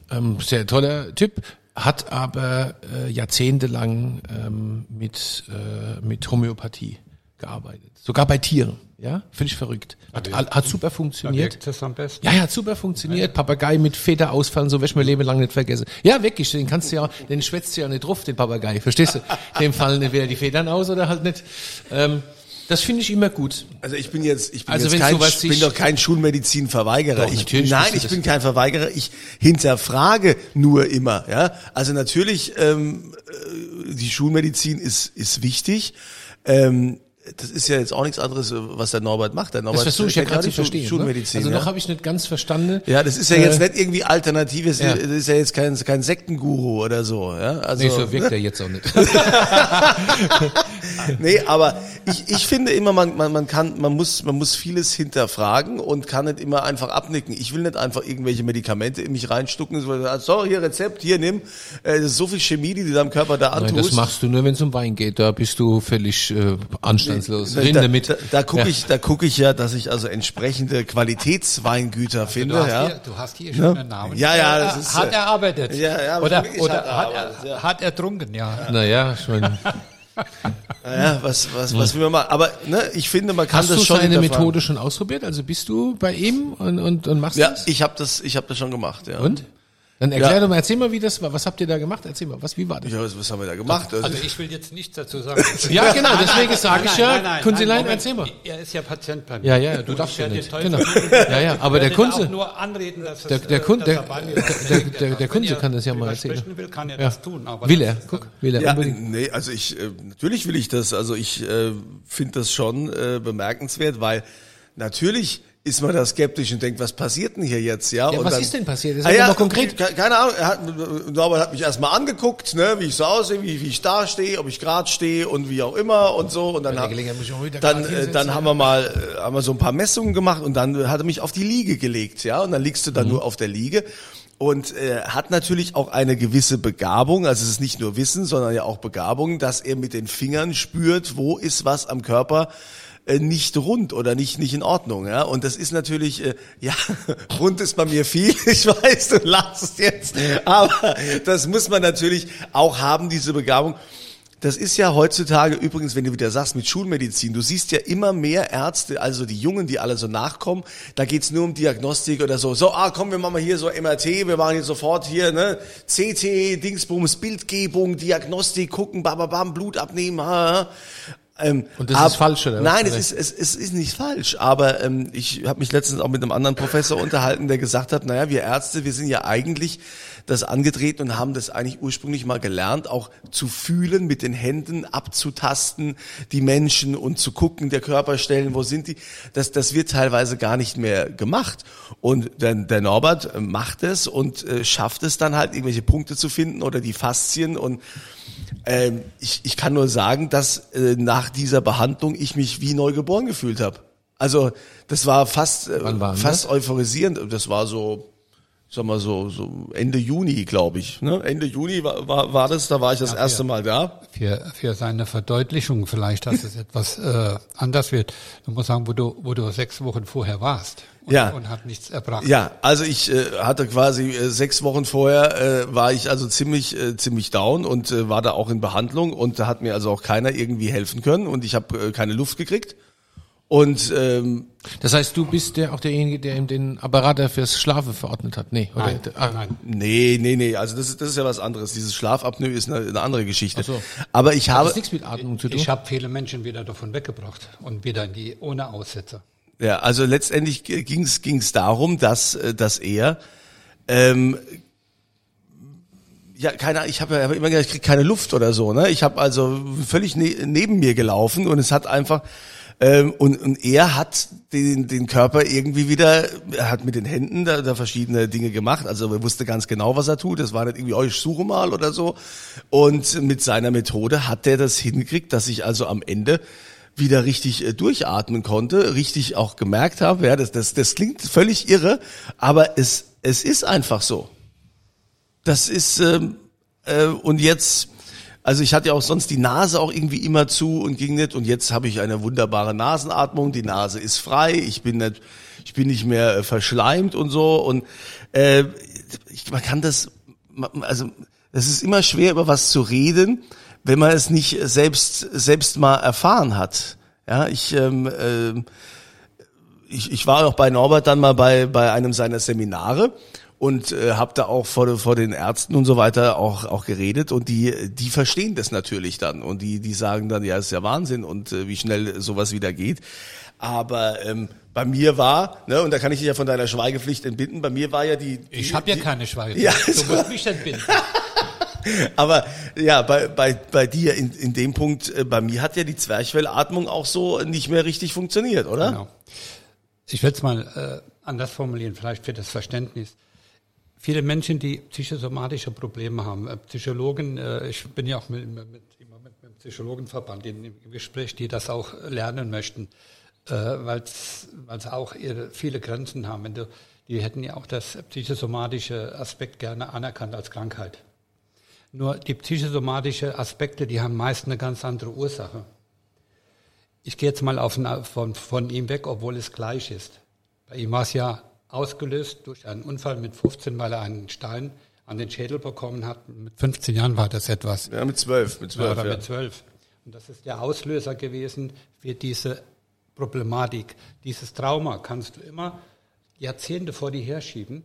ähm, sehr toller Typ, hat aber äh, jahrzehntelang ähm, mit, äh, mit Homöopathie gearbeitet. Sogar bei Tieren. Ja, finde ich verrückt. Hat, hat super Da funktioniert. wirkt es am besten. Ja, ja, hat super funktioniert. Papagei mit Federausfall, so werde ich mein Leben lang nicht vergessen. Ja, wirklich, den kannst du ja, den schwätzt du ja nicht drauf, den Papagei. Verstehst du? Dem fallen entweder die Federn aus oder halt nicht. Ähm, das finde ich immer gut. Also ich bin jetzt, ich bin Also jetzt kein, ich bin doch kein Schulmedizinverweigerer. Doch, ich, nein, ich bin kein Verweigerer. Ich hinterfrage nur immer. Ja, also natürlich ähm, äh, die Schulmedizin ist ist wichtig. Ähm, das ist ja jetzt auch nichts anderes, äh, was der Norbert macht. Der Das Norbert versuche ich ja gerade zu verstehen. Ne? Schulmedizin. Also ja. noch habe ich nicht ganz verstanden. ja, das ist ja Äh, jetzt nicht irgendwie alternativ, das ja. ist- das ist ja jetzt kein, kein Sektenguru oder so. Ja? Also, Nee, so wirkt er jetzt auch nicht. Nee, aber ich, ich finde immer, man, man, man kann, man muss, man muss vieles hinterfragen und kann nicht immer einfach abnicken. Ich will nicht einfach irgendwelche Medikamente in mich reinstucken, so, so hier Rezept, hier nimm. Äh, Das ist so viel Chemie, die du deinem Körper da Nein, antust. das machst du nur, wenn es um Wein geht. Da bist du völlig äh, anstandslos. da, Rinde da, mit. da, da gucke Ja. ich, da gucke ich ja, dass ich also entsprechende Qualitätsweingüter finde, Du hast, ja. hier, du hast hier schon einen Namen. Ja, ja, Äh, das ist, hat äh, er arbeitet. ja, ja, oder oder hat er hat, er, ja. hat er trunken, ja. Naja, ich mein, Ja, was, was, was will man machen? Aber ne, ich finde, man kann hast das du schon seine hinterfragen. Methode schon ausprobiert? Also bist du bei ihm und, und, und machst Ja, das? ich habe das, ich habe das schon gemacht, ja. Und? Dann erklär Ja. doch mal, erzähl mal, wie das war. Was habt ihr da gemacht? Erzähl mal, was, wie war das? Ja, was, was haben wir da gemacht? Also ich will jetzt nichts dazu sagen. Ja, genau, deswegen sage ich ja, Nein, nein, Kunzilein, nein, erzähl mal. Er ist ja Patient bei mir. Ja, ja, du Und darfst ich ja nicht. Genau. Ja, ja, aber Ich der Kunze, auch nur anreden, dass der, der, äh, Kunze, der, er der, der, der, der Kunze kann das ja mal erzählen. will, kann er Ja. das tun. Aber Will er, guck, will er Ja, nee, also ich äh, natürlich will ich das. Also ich äh, finde das schon äh, bemerkenswert, weil natürlich ist man da skeptisch und denkt, was passiert denn hier jetzt, ja? Ja, und was dann, ist denn passiert? Das Ah, ja, konkret. ke- Keine Ahnung. Er hat, Norbert hat mich erstmal angeguckt, ne, wie ich so aussehe, wie, wie ich da stehe, ob ich gerade stehe und wie auch immer und so. Und dann, wieder dann, äh, dann haben wir mal, äh, haben wir so ein paar Messungen gemacht und dann hat er mich auf die Liege gelegt, ja. Und dann liegst du dann Mhm. nur auf der Liege und äh, hat natürlich auch eine gewisse Begabung, also es ist nicht nur Wissen, sondern ja auch Begabung, dass er mit den Fingern spürt, wo ist was am Körper äh, nicht rund oder nicht nicht in Ordnung, ja. Und das ist natürlich, äh, ja, rund ist bei mir viel. Ich weiß, du lachst jetzt, aber das muss man natürlich auch haben, diese Begabung. Das ist ja heutzutage übrigens, wenn du wieder sagst, mit Schulmedizin, du siehst ja immer mehr Ärzte, also die Jungen, die alle so nachkommen, da geht's nur um Diagnostik oder so. So, ah, komm, wir machen mal hier so MRT, wir machen jetzt sofort hier, ne, CT, Dingsbums, Bildgebung, Diagnostik, gucken, bababam, Blut abnehmen, ha, ha. Ähm, Und das ist falsch, oder? Nein, es Oder? ist, es, es ist nicht falsch, aber ähm, ich habe mich letztens auch mit einem anderen Professor unterhalten, der gesagt hat, naja, wir Ärzte, wir sind ja eigentlich das angetreten und haben das eigentlich ursprünglich mal gelernt, auch zu fühlen, mit den Händen abzutasten, die Menschen und zu gucken, der Körperstellen, wo sind die. Das, das wird teilweise gar nicht mehr gemacht. Und der, der Norbert äh, macht es und äh, schafft es dann halt, irgendwelche Punkte zu finden oder die Faszien und ähm, ich, ich kann nur sagen, dass äh, nach dieser Behandlung ich mich wie neu geboren gefühlt habe. Also das war fast äh, fast euphorisierend. Das war so, sag mal so, so Ende Juni, glaube ich. Ne? Ende Juni war, war, war das. Da war ich das erste Mal da. für, für seine Verdeutlichung vielleicht, dass es etwas äh, anders wird. Du musst sagen, wo du, wo du sechs Wochen vorher warst und, Ja. und hat nichts erbracht. Ja, also ich äh, hatte quasi äh, sechs Wochen vorher äh, war ich also ziemlich äh, ziemlich down und äh, war da auch in Behandlung und da hat mir also auch keiner irgendwie helfen können und ich habe äh, keine Luft gekriegt und ähm, Das heißt, du bist der, auch derjenige, der ihm den Apparat fürs Schlafen verordnet hat? Nee, oder? Nein, Ah, nein. Nee, nee, nee, also das ist, das ist ja was anderes. Dieses Schlafapnoe ist eine, eine andere Geschichte. Ach so. Aber ich Hat habe, das nichts mit Atmung zu tun? Ich habe viele Menschen wieder davon weggebracht und wieder in die ohne Aussetzer. ja, also letztendlich ging es ging's darum, dass, äh, dass er, ähm, ja, keine Ahnung, ich habe ja immer gesagt, ich krieg keine Luft oder so, ne? Ich habe also völlig ne neben mir gelaufen und es hat einfach ähm, und, und er hat den, den Körper irgendwie wieder, er hat mit den Händen da, da verschiedene Dinge gemacht. Also er wusste ganz genau, was er tut. Das war nicht irgendwie, oh, ich suche mal oder so. Und mit seiner Methode hat er das hingekriegt, dass ich also am Ende wieder richtig äh, durchatmen konnte, richtig auch gemerkt habe, ja, das, das, das klingt völlig irre, aber es, es ist einfach so. Das ist, ähm, äh, und jetzt, also ich hatte ja auch sonst die Nase auch irgendwie immer zu und ging nicht. Und jetzt habe ich eine wunderbare Nasenatmung, die Nase ist frei, ich bin nicht, ich bin nicht mehr äh, verschleimt und so. Und äh, ich, man kann das, also es ist immer schwer über was zu reden, wenn man es nicht selbst selbst mal erfahren hat. Ja, ich, ähm, ähm, ich, ich war auch bei Norbert dann mal bei, bei einem seiner Seminare und äh, habe da auch vor, vor den Ärzten und so weiter auch, auch geredet und die, die verstehen das natürlich dann und die, die sagen dann, ja, ist ja Wahnsinn und äh, wie schnell sowas wieder geht. Aber ähm, bei mir war, ne, und da kann ich dich ja von deiner Schweigepflicht entbinden, bei mir war ja die... die Ich habe ja die, keine Schweigepflicht. Ja, du musst mich entbinden. Aber ja, bei, bei, bei dir in, in dem Punkt, äh, bei mir hat ja die Zwerchfellatmung auch so nicht mehr richtig funktioniert, oder? Genau. Ich will es mal äh, anders formulieren, vielleicht für das Verständnis. Viele Menschen, die psychosomatische Probleme haben, äh, Psychologen, äh, ich bin ja auch mit, mit, immer mit, mit dem Psychologenverband im Gespräch, die das auch lernen möchten, äh, weil es auch ihre viele Grenzen haben. Wenn du, die hätten ja auch das psychosomatische Aspekt gerne anerkannt als Krankheit. Nur die psychosomatische Aspekte, die haben meist eine ganz andere Ursache. Ich gehe jetzt mal auf, von, von ihm weg, obwohl es gleich ist. Bei ihm war es ja ausgelöst durch einen Unfall mit 15, weil er einen Stein an den Schädel bekommen hat. Mit 15 Jahren war das etwas. Ja, mit zwölf, mit zwölf, Oder ja. mit zwölf. Und das ist der Auslöser gewesen für diese Problematik. Dieses Trauma kannst du immer Jahrzehnte vor dir herschieben,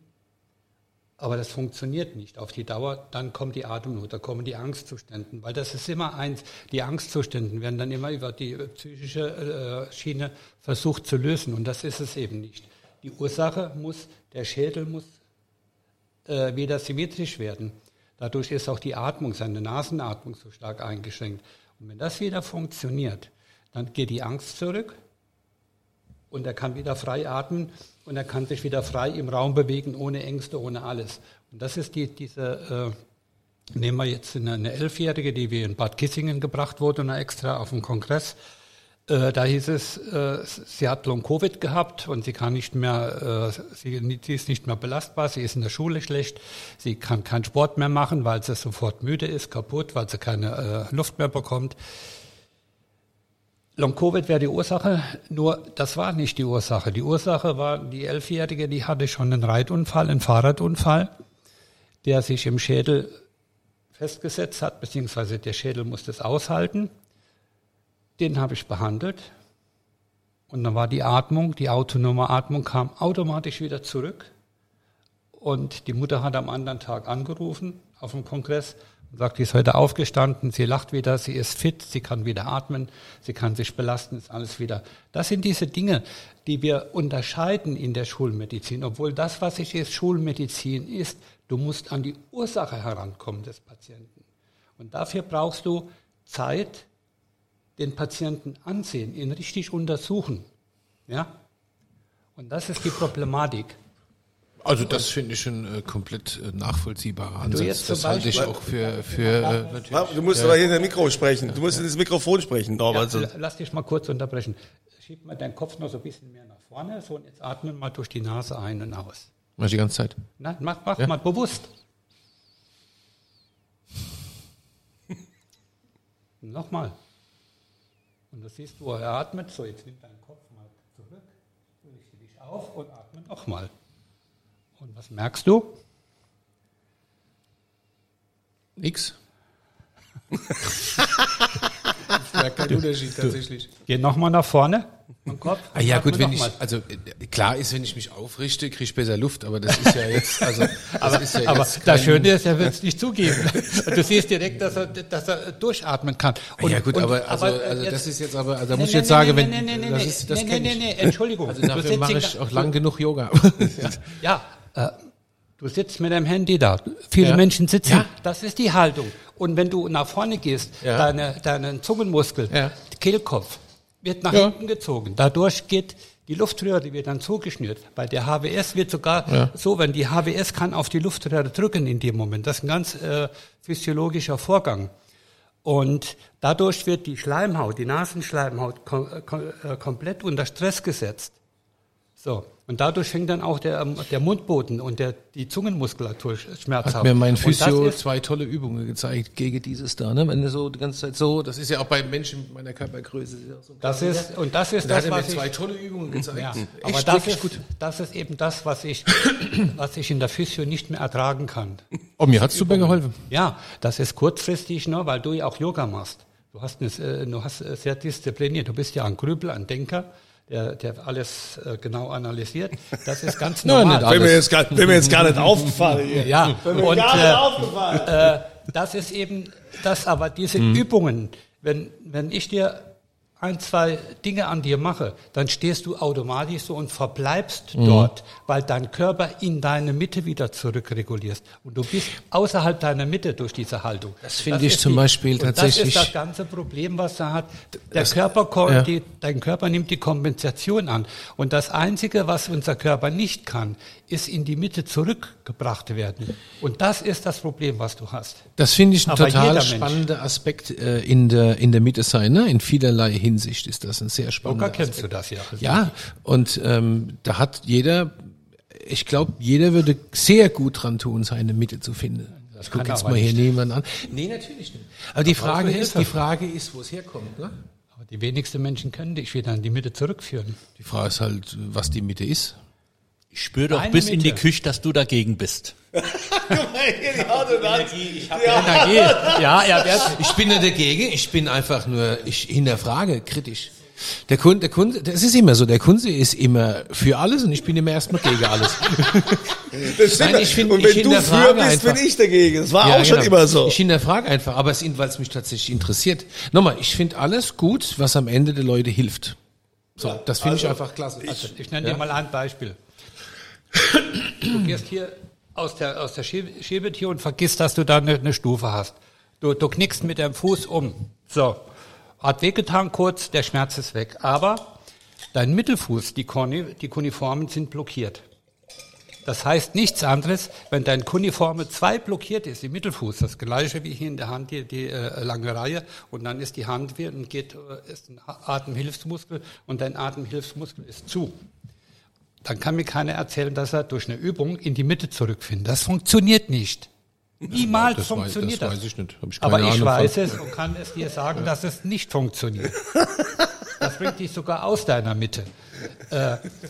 aber das funktioniert nicht auf die Dauer. Dann kommt die Atemnot, da kommen die Angstzustände, weil das ist immer eins. Die Angstzustände werden dann immer über die psychische äh, Schiene versucht zu lösen und das ist es eben nicht. Die Ursache muss, der Schädel muss äh, wieder symmetrisch werden. Dadurch ist auch die Atmung, seine Nasenatmung so stark eingeschränkt. Und wenn das wieder funktioniert, dann geht die Angst zurück und er kann wieder frei atmen und er kann sich wieder frei im Raum bewegen, ohne Ängste, ohne alles. Und das ist die, diese, äh, nehmen wir jetzt eine, eine Elfjährige, die wir in Bad Kissingen gebracht wurde, und extra auf dem Kongress. Äh, da hieß es, äh, sie hat Long-Covid gehabt und sie kann nicht mehr, äh, sie, sie ist nicht mehr belastbar, sie ist in der Schule schlecht, sie kann keinen Sport mehr machen, weil sie sofort müde ist, kaputt, weil sie keine äh, Luft mehr bekommt. Long-Covid wäre die Ursache, nur das war nicht die Ursache. Die Ursache war, die Elfjährige, die hatte schon einen Reitunfall, einen Fahrradunfall, der sich im Schädel festgesetzt hat, beziehungsweise der Schädel musste es aushalten. Den habe ich behandelt. Und dann war die Atmung, die autonome Atmung kam automatisch wieder zurück. Und die Mutter hat am anderen Tag angerufen auf dem Kongress und sagt, sie ist heute aufgestanden, sie lacht wieder, sie ist fit, sie kann wieder atmen, sie kann sich belasten, ist alles wieder. Das sind diese Dinge, die wir unterscheiden in der Schulmedizin, obwohl das, was ich ist Schulmedizin ist, du musst an die Ursache herankommen des Patienten. Und dafür brauchst du Zeit, den Patienten ansehen, ihn richtig untersuchen. Ja? Und das ist die Problematik. Also das finde ich schon äh, komplett äh, nachvollziehbarer Ansatz. das halte ich auch für, für äh. Du musst aber hinter dem Mikro sprechen. Du musst in das Mikrofon sprechen, Ja, Norbert. l- lass dich mal kurz unterbrechen. Schieb mal deinen Kopf noch so ein bisschen mehr nach vorne. So, und jetzt atme mal durch die Nase ein und aus. Mach die ganze Zeit. Nein, mach, mach Ja. mal bewusst. Nochmal. Und das siehst du, er atmet. So, jetzt nimm deinen Kopf mal zurück, richte dich auf und atme nochmal. Und was merkst du? Nix. Ich merke keinen Unterschied tatsächlich. Geh nochmal nach vorne. Im Kopf. Ah, ja gut, wenn ich, mal. also klar ist, wenn ich mich aufrichte, kriege ich besser Luft, aber das ist ja jetzt, also das ist ja Aber jetzt das kein- Schöne ist, er wird es nicht zugeben. Du siehst direkt, dass er, dass er durchatmen kann. Ah, ja gut, und- aber also, aber, also das ist jetzt aber, also da Nee, muss ich nee, jetzt sagen, wenn das ist, das nee, nee, ich. nee, nee, Entschuldigung. Also dafür mache ich auch lang genug Yoga. ja. Ja, äh, du sitzt mit deinem Handy da. Viele Ja. Menschen sitzen. Ja. Das ist die Haltung. Und wenn du nach vorne gehst, Ja. deine, deinen Zungenmuskel, Ja. Kehlkopf, wird nach Ja. hinten gezogen. Dadurch geht die Luftröhre wird dann zugeschnürt. Bei der HWS wird sogar Ja. so, wenn die HWS kann auf die Luftröhre drücken in dem Moment. Das ist ein ganz äh, physiologischer Vorgang. Und dadurch wird die Schleimhaut, die Nasenschleimhaut kom kom äh, komplett unter Stress gesetzt. So. Und dadurch fängt dann auch der, ähm, der Mundboden und der, die Zungenmuskulatur schmerzhaft. Hat mir mein Und das Physio zwei tolle Übungen gezeigt gegen dieses da, ne? Wenn du so die ganze Zeit so, das ist ja auch bei Menschen mit meiner Körpergröße. ist ja auch so Das ist, und das ist da das, hat mir was ich, zwei tolle Übungen gezeigt. Ja, Echt aber das ist, gut. das ist eben das, was ich, was ich in der Physio nicht mehr ertragen kann. Oh, mir hat's super geholfen. Ja, das ist kurzfristig, ne, weil du ja auch Yoga machst. Du hast, eine, äh, du hast äh, sehr diszipliniert. Du bist ja ein Grübel, ein Denker, der, der alles äh, genau analysiert. Das ist ganz normal. Wäre mir, jetzt gar, wär mir jetzt gar nicht aufgefallen. Hier. Ja, Wär mir und gar nicht äh, aufgefallen. äh, das ist eben das, aber diese Übungen, wenn, wenn ich dir ein, zwei Dinge an dir mache, dann stehst du automatisch so und verbleibst dort, weil dein Körper in deine Mitte wieder zurückregulierst. Und du bist außerhalb deiner Mitte durch diese Haltung. Das finde ich zum Beispiel und tatsächlich- Das ist das ganze Problem, was er hat. Der Körper, ko- ja. die, dein Körper nimmt die Kompensation an. Und das Einzige, was unser Körper nicht kann, ist in die Mitte zurückgebracht werden. Und das ist das Problem, was du hast. Das finde ich ein Aber total spannender Aspekt äh, in der in der Mitte sein. Ne? In vielerlei Hinsicht ist das ein sehr spannender Locker kennst Aspekt. du das ja. Also Ja, und ähm, da hat jeder, ich glaube, jeder würde sehr gut dran tun, seine Mitte zu finden. Ich gucke jetzt aber mal hier niemand an. Nee, natürlich nicht. Aber die Frage ist, die Frage ist, wo es herkommt. Ne? Aber die wenigsten Menschen können dich wieder in die Mitte zurückführen. Die Frage ist halt, was die Mitte ist. Ich spüre doch Deine bis in die Mitte. Küche, dass du dagegen bist. Energie. Ja, Ich bin nicht dagegen, ich bin einfach nur, ich hinterfrage kritisch. Der Kunde, der Kunde, das ist immer so, der Kunde ist immer für alles und ich bin immer erstmal gegen alles. Das stimmt. Nein, ich find- und ich wenn du für bist, bin einfach. ich dagegen. Das war Ja, auch schon genau. immer so. Ich hinterfrage einfach, aber es weil es mich tatsächlich interessiert. Nochmal, ich finde alles gut, was am Ende der Leute hilft. So, das finde ich einfach klasse. also ich nenne dir mal ein Beispiel. Du gehst hier aus der, aus der Schiebe- Schiebetür und vergisst, dass du da eine, eine Stufe hast. Du, du knickst mit dem Fuß um. So. Hat wehgetan kurz, der Schmerz ist weg. Aber dein Mittelfuß, die, Koni, die Kuniformen sind blockiert. Das heißt nichts anderes, wenn dein Kuniforme 2 blockiert ist, im Mittelfuß, das gleiche wie hier in der Hand, die, die äh, lange Reihe, und dann ist die Hand wieder und geht, äh, ist ein Atemhilfsmuskel und dein Atemhilfsmuskel ist zu. Dann kann mir keiner erzählen, dass er durch eine Übung in die Mitte zurückfindet. Das funktioniert nicht. Niemals das weiß- funktioniert das das. weiß ich nicht. Ich Aber ich Ahnung weiß von. es und kann es dir sagen, dass es nicht funktioniert. Das bringt dich sogar aus deiner Mitte.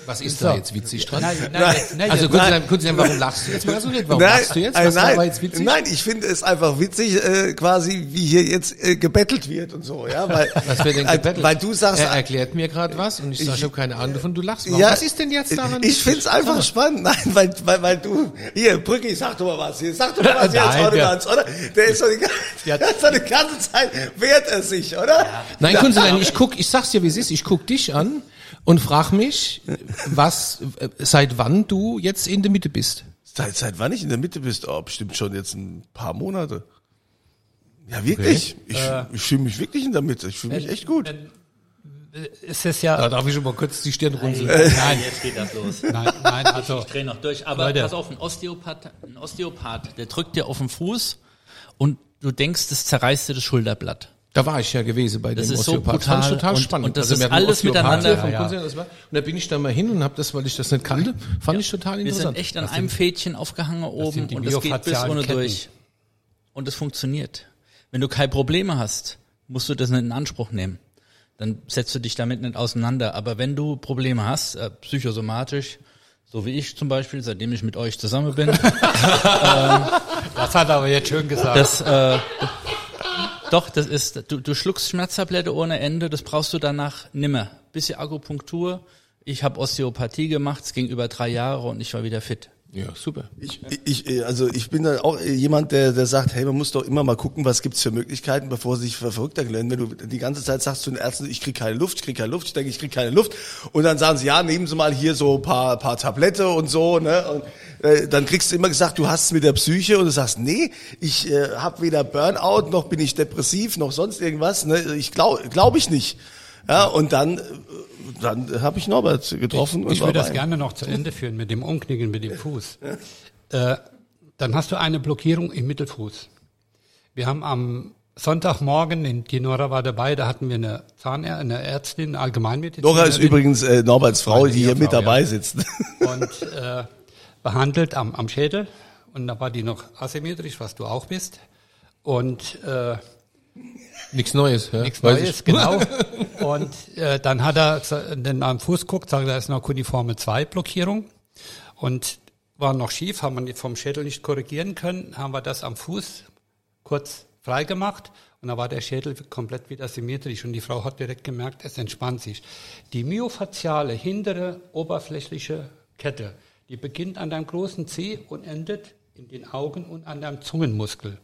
Was ist So. da jetzt witzig dran? Nein, nein, jetzt, nein, also jetzt, kurz, sagen, kurz warum lachst du jetzt mal so nicht? Warum lachst du jetzt? äh, Was nein, war jetzt witzig? nein, ich finde es einfach witzig, äh, quasi wie hier jetzt äh, gebettelt wird und so, ja, weil, Was wird denn äh, gebettelt? weil du sagst, er erklärt mir gerade was und ich sage, ich habe keine Ahnung davon, du lachst. Warum? ja, was ist denn jetzt daran? Ich finde es einfach spannend, nein, weil, weil, weil du, hier, Brücki, sag doch mal was, hier, sag doch mal was jetzt, Nein, heute der- ganz, oder? Der ist so die, ganze- Ja. der ist so die ganze Zeit, wehrt er sich, oder? Nein, Kunstlein, ich guck, ich sag's dir, wie es ist, ich guck dich an und frag mich, was, äh, seit wann du jetzt in der Mitte bist. Seit, seit wann ich in der Mitte bist? Oh, bestimmt schon jetzt ein paar Monate. Ja, wirklich. Ich, ich fühle mich wirklich in der Mitte. Ich fühle mich echt gut. ist es ja, Da darf ich schon mal kurz die Stirn runzeln. Nein, jetzt geht das los. nein, nein, also, Ich drehe noch durch. Aber Leute. pass auf, ein Osteopath, ein Osteopath, der drückt dir auf den Fuß und du denkst, das zerreißt dir das Schulterblatt. Da war ich ja gewesen bei Das dem ist so Osteopath. Ich brutal total und- spannend. und das wir ist alles miteinander- Ja, ja. Das Und da bin ich da mal hin und habe das, weil ich das nicht kannte, fand ich total Wir interessant. sind echt an einem Fädchen aufgehangen oben sind und das geht bis ohne Ketten. durch. Und es funktioniert. Wenn du keine Probleme hast, musst du das nicht in Anspruch nehmen. Dann setzt du dich damit nicht auseinander. Aber wenn du Probleme hast, äh, psychosomatisch, so wie ich zum Beispiel, seitdem ich mit euch zusammen bin, das hat er aber jetzt schön gesagt. das, äh, doch, das ist, du, du schluckst Schmerztablette ohne Ende, das brauchst du danach nimmer. Bisschen Akupunktur. Ich habe Osteopathie gemacht, es ging über drei Jahre und ich war wieder fit. Ja, super. Ich, ich, also ich bin da auch jemand, der, der sagt, hey, man muss doch immer mal gucken, was gibt's für Möglichkeiten, bevor sie sich ver- verrückt erklären. Wenn du die ganze Zeit sagst zu den Ärzten, ich krieg keine Luft, ich krieg keine Luft, ich denke, ich krieg keine Luft, und dann sagen sie, ja, nehmen Sie mal hier so paar, paar Tablette und so, ne? Und äh, dann kriegst du immer gesagt, du hast es mit der Psyche, und du sagst, nee, ich äh, habe weder Burnout noch bin ich depressiv noch sonst irgendwas, ne? Ich glaube, glaube ich nicht. Ja, und dann, äh, dann habe ich Norbert getroffen Ich würde bei das gerne noch zu Ende führen mit dem Umknicken mit dem Fuß. Äh, dann hast du eine Blockierung im Mittelfuß. Wir haben am Sonntagmorgen, in- die Nora war dabei, da hatten wir eine Zahnär eine Ärztin, Allgemeinmedizinerin. Nora ist übrigens äh, Norberts Frau, die hier mit Ehefrau, dabei ja. sitzt. und äh, behandelt am, am Schädel. Und da war die noch asymmetrisch, was du auch bist. Und äh, Nichts Neues, ja. nichts weiß Neues, ich. genau. Und äh, dann hat er dann am Fuß guckt, sagt, da ist noch Kuniforme 2 Blockierung. Und war noch schief, haben wir vom Schädel nicht korrigieren können, haben wir das am Fuß kurz freigemacht und da war der Schädel komplett wieder symmetrisch und die Frau hat direkt gemerkt, es entspannt sich. Die myofasziale hintere oberflächliche Kette, die beginnt an deinem großen Zeh und endet in den Augen und an deinem Zungenmuskel.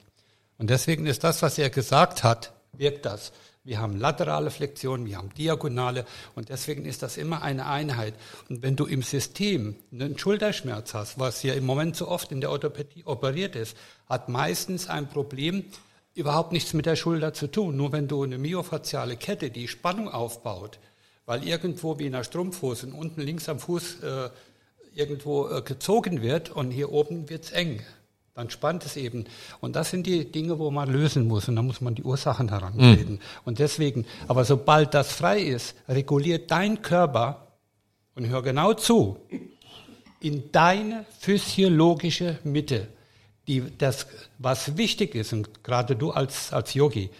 Und deswegen ist das, was er gesagt hat, wirkt das. Wir haben laterale Flexion, wir haben diagonale und deswegen ist das immer eine Einheit. Und wenn du im System einen Schulterschmerz hast, was ja im Moment so oft in der Orthopädie operiert ist, hat meistens ein Problem überhaupt nichts mit der Schulter zu tun. Nur wenn du eine myofasziale Kette, die Spannung aufbaut, weil irgendwo wie in der Strumpfhose unten links am Fuß äh, irgendwo äh, gezogen wird und hier oben wird's eng dann spannt es eben. Und das sind die Dinge, wo man lösen muss. Und da muss man die Ursachen herantreten. Mhm. Und deswegen, aber sobald das frei ist, reguliert dein Körper, und hör genau zu, in deine physiologische Mitte. Die, das, was wichtig ist, und gerade du als, als Yogi,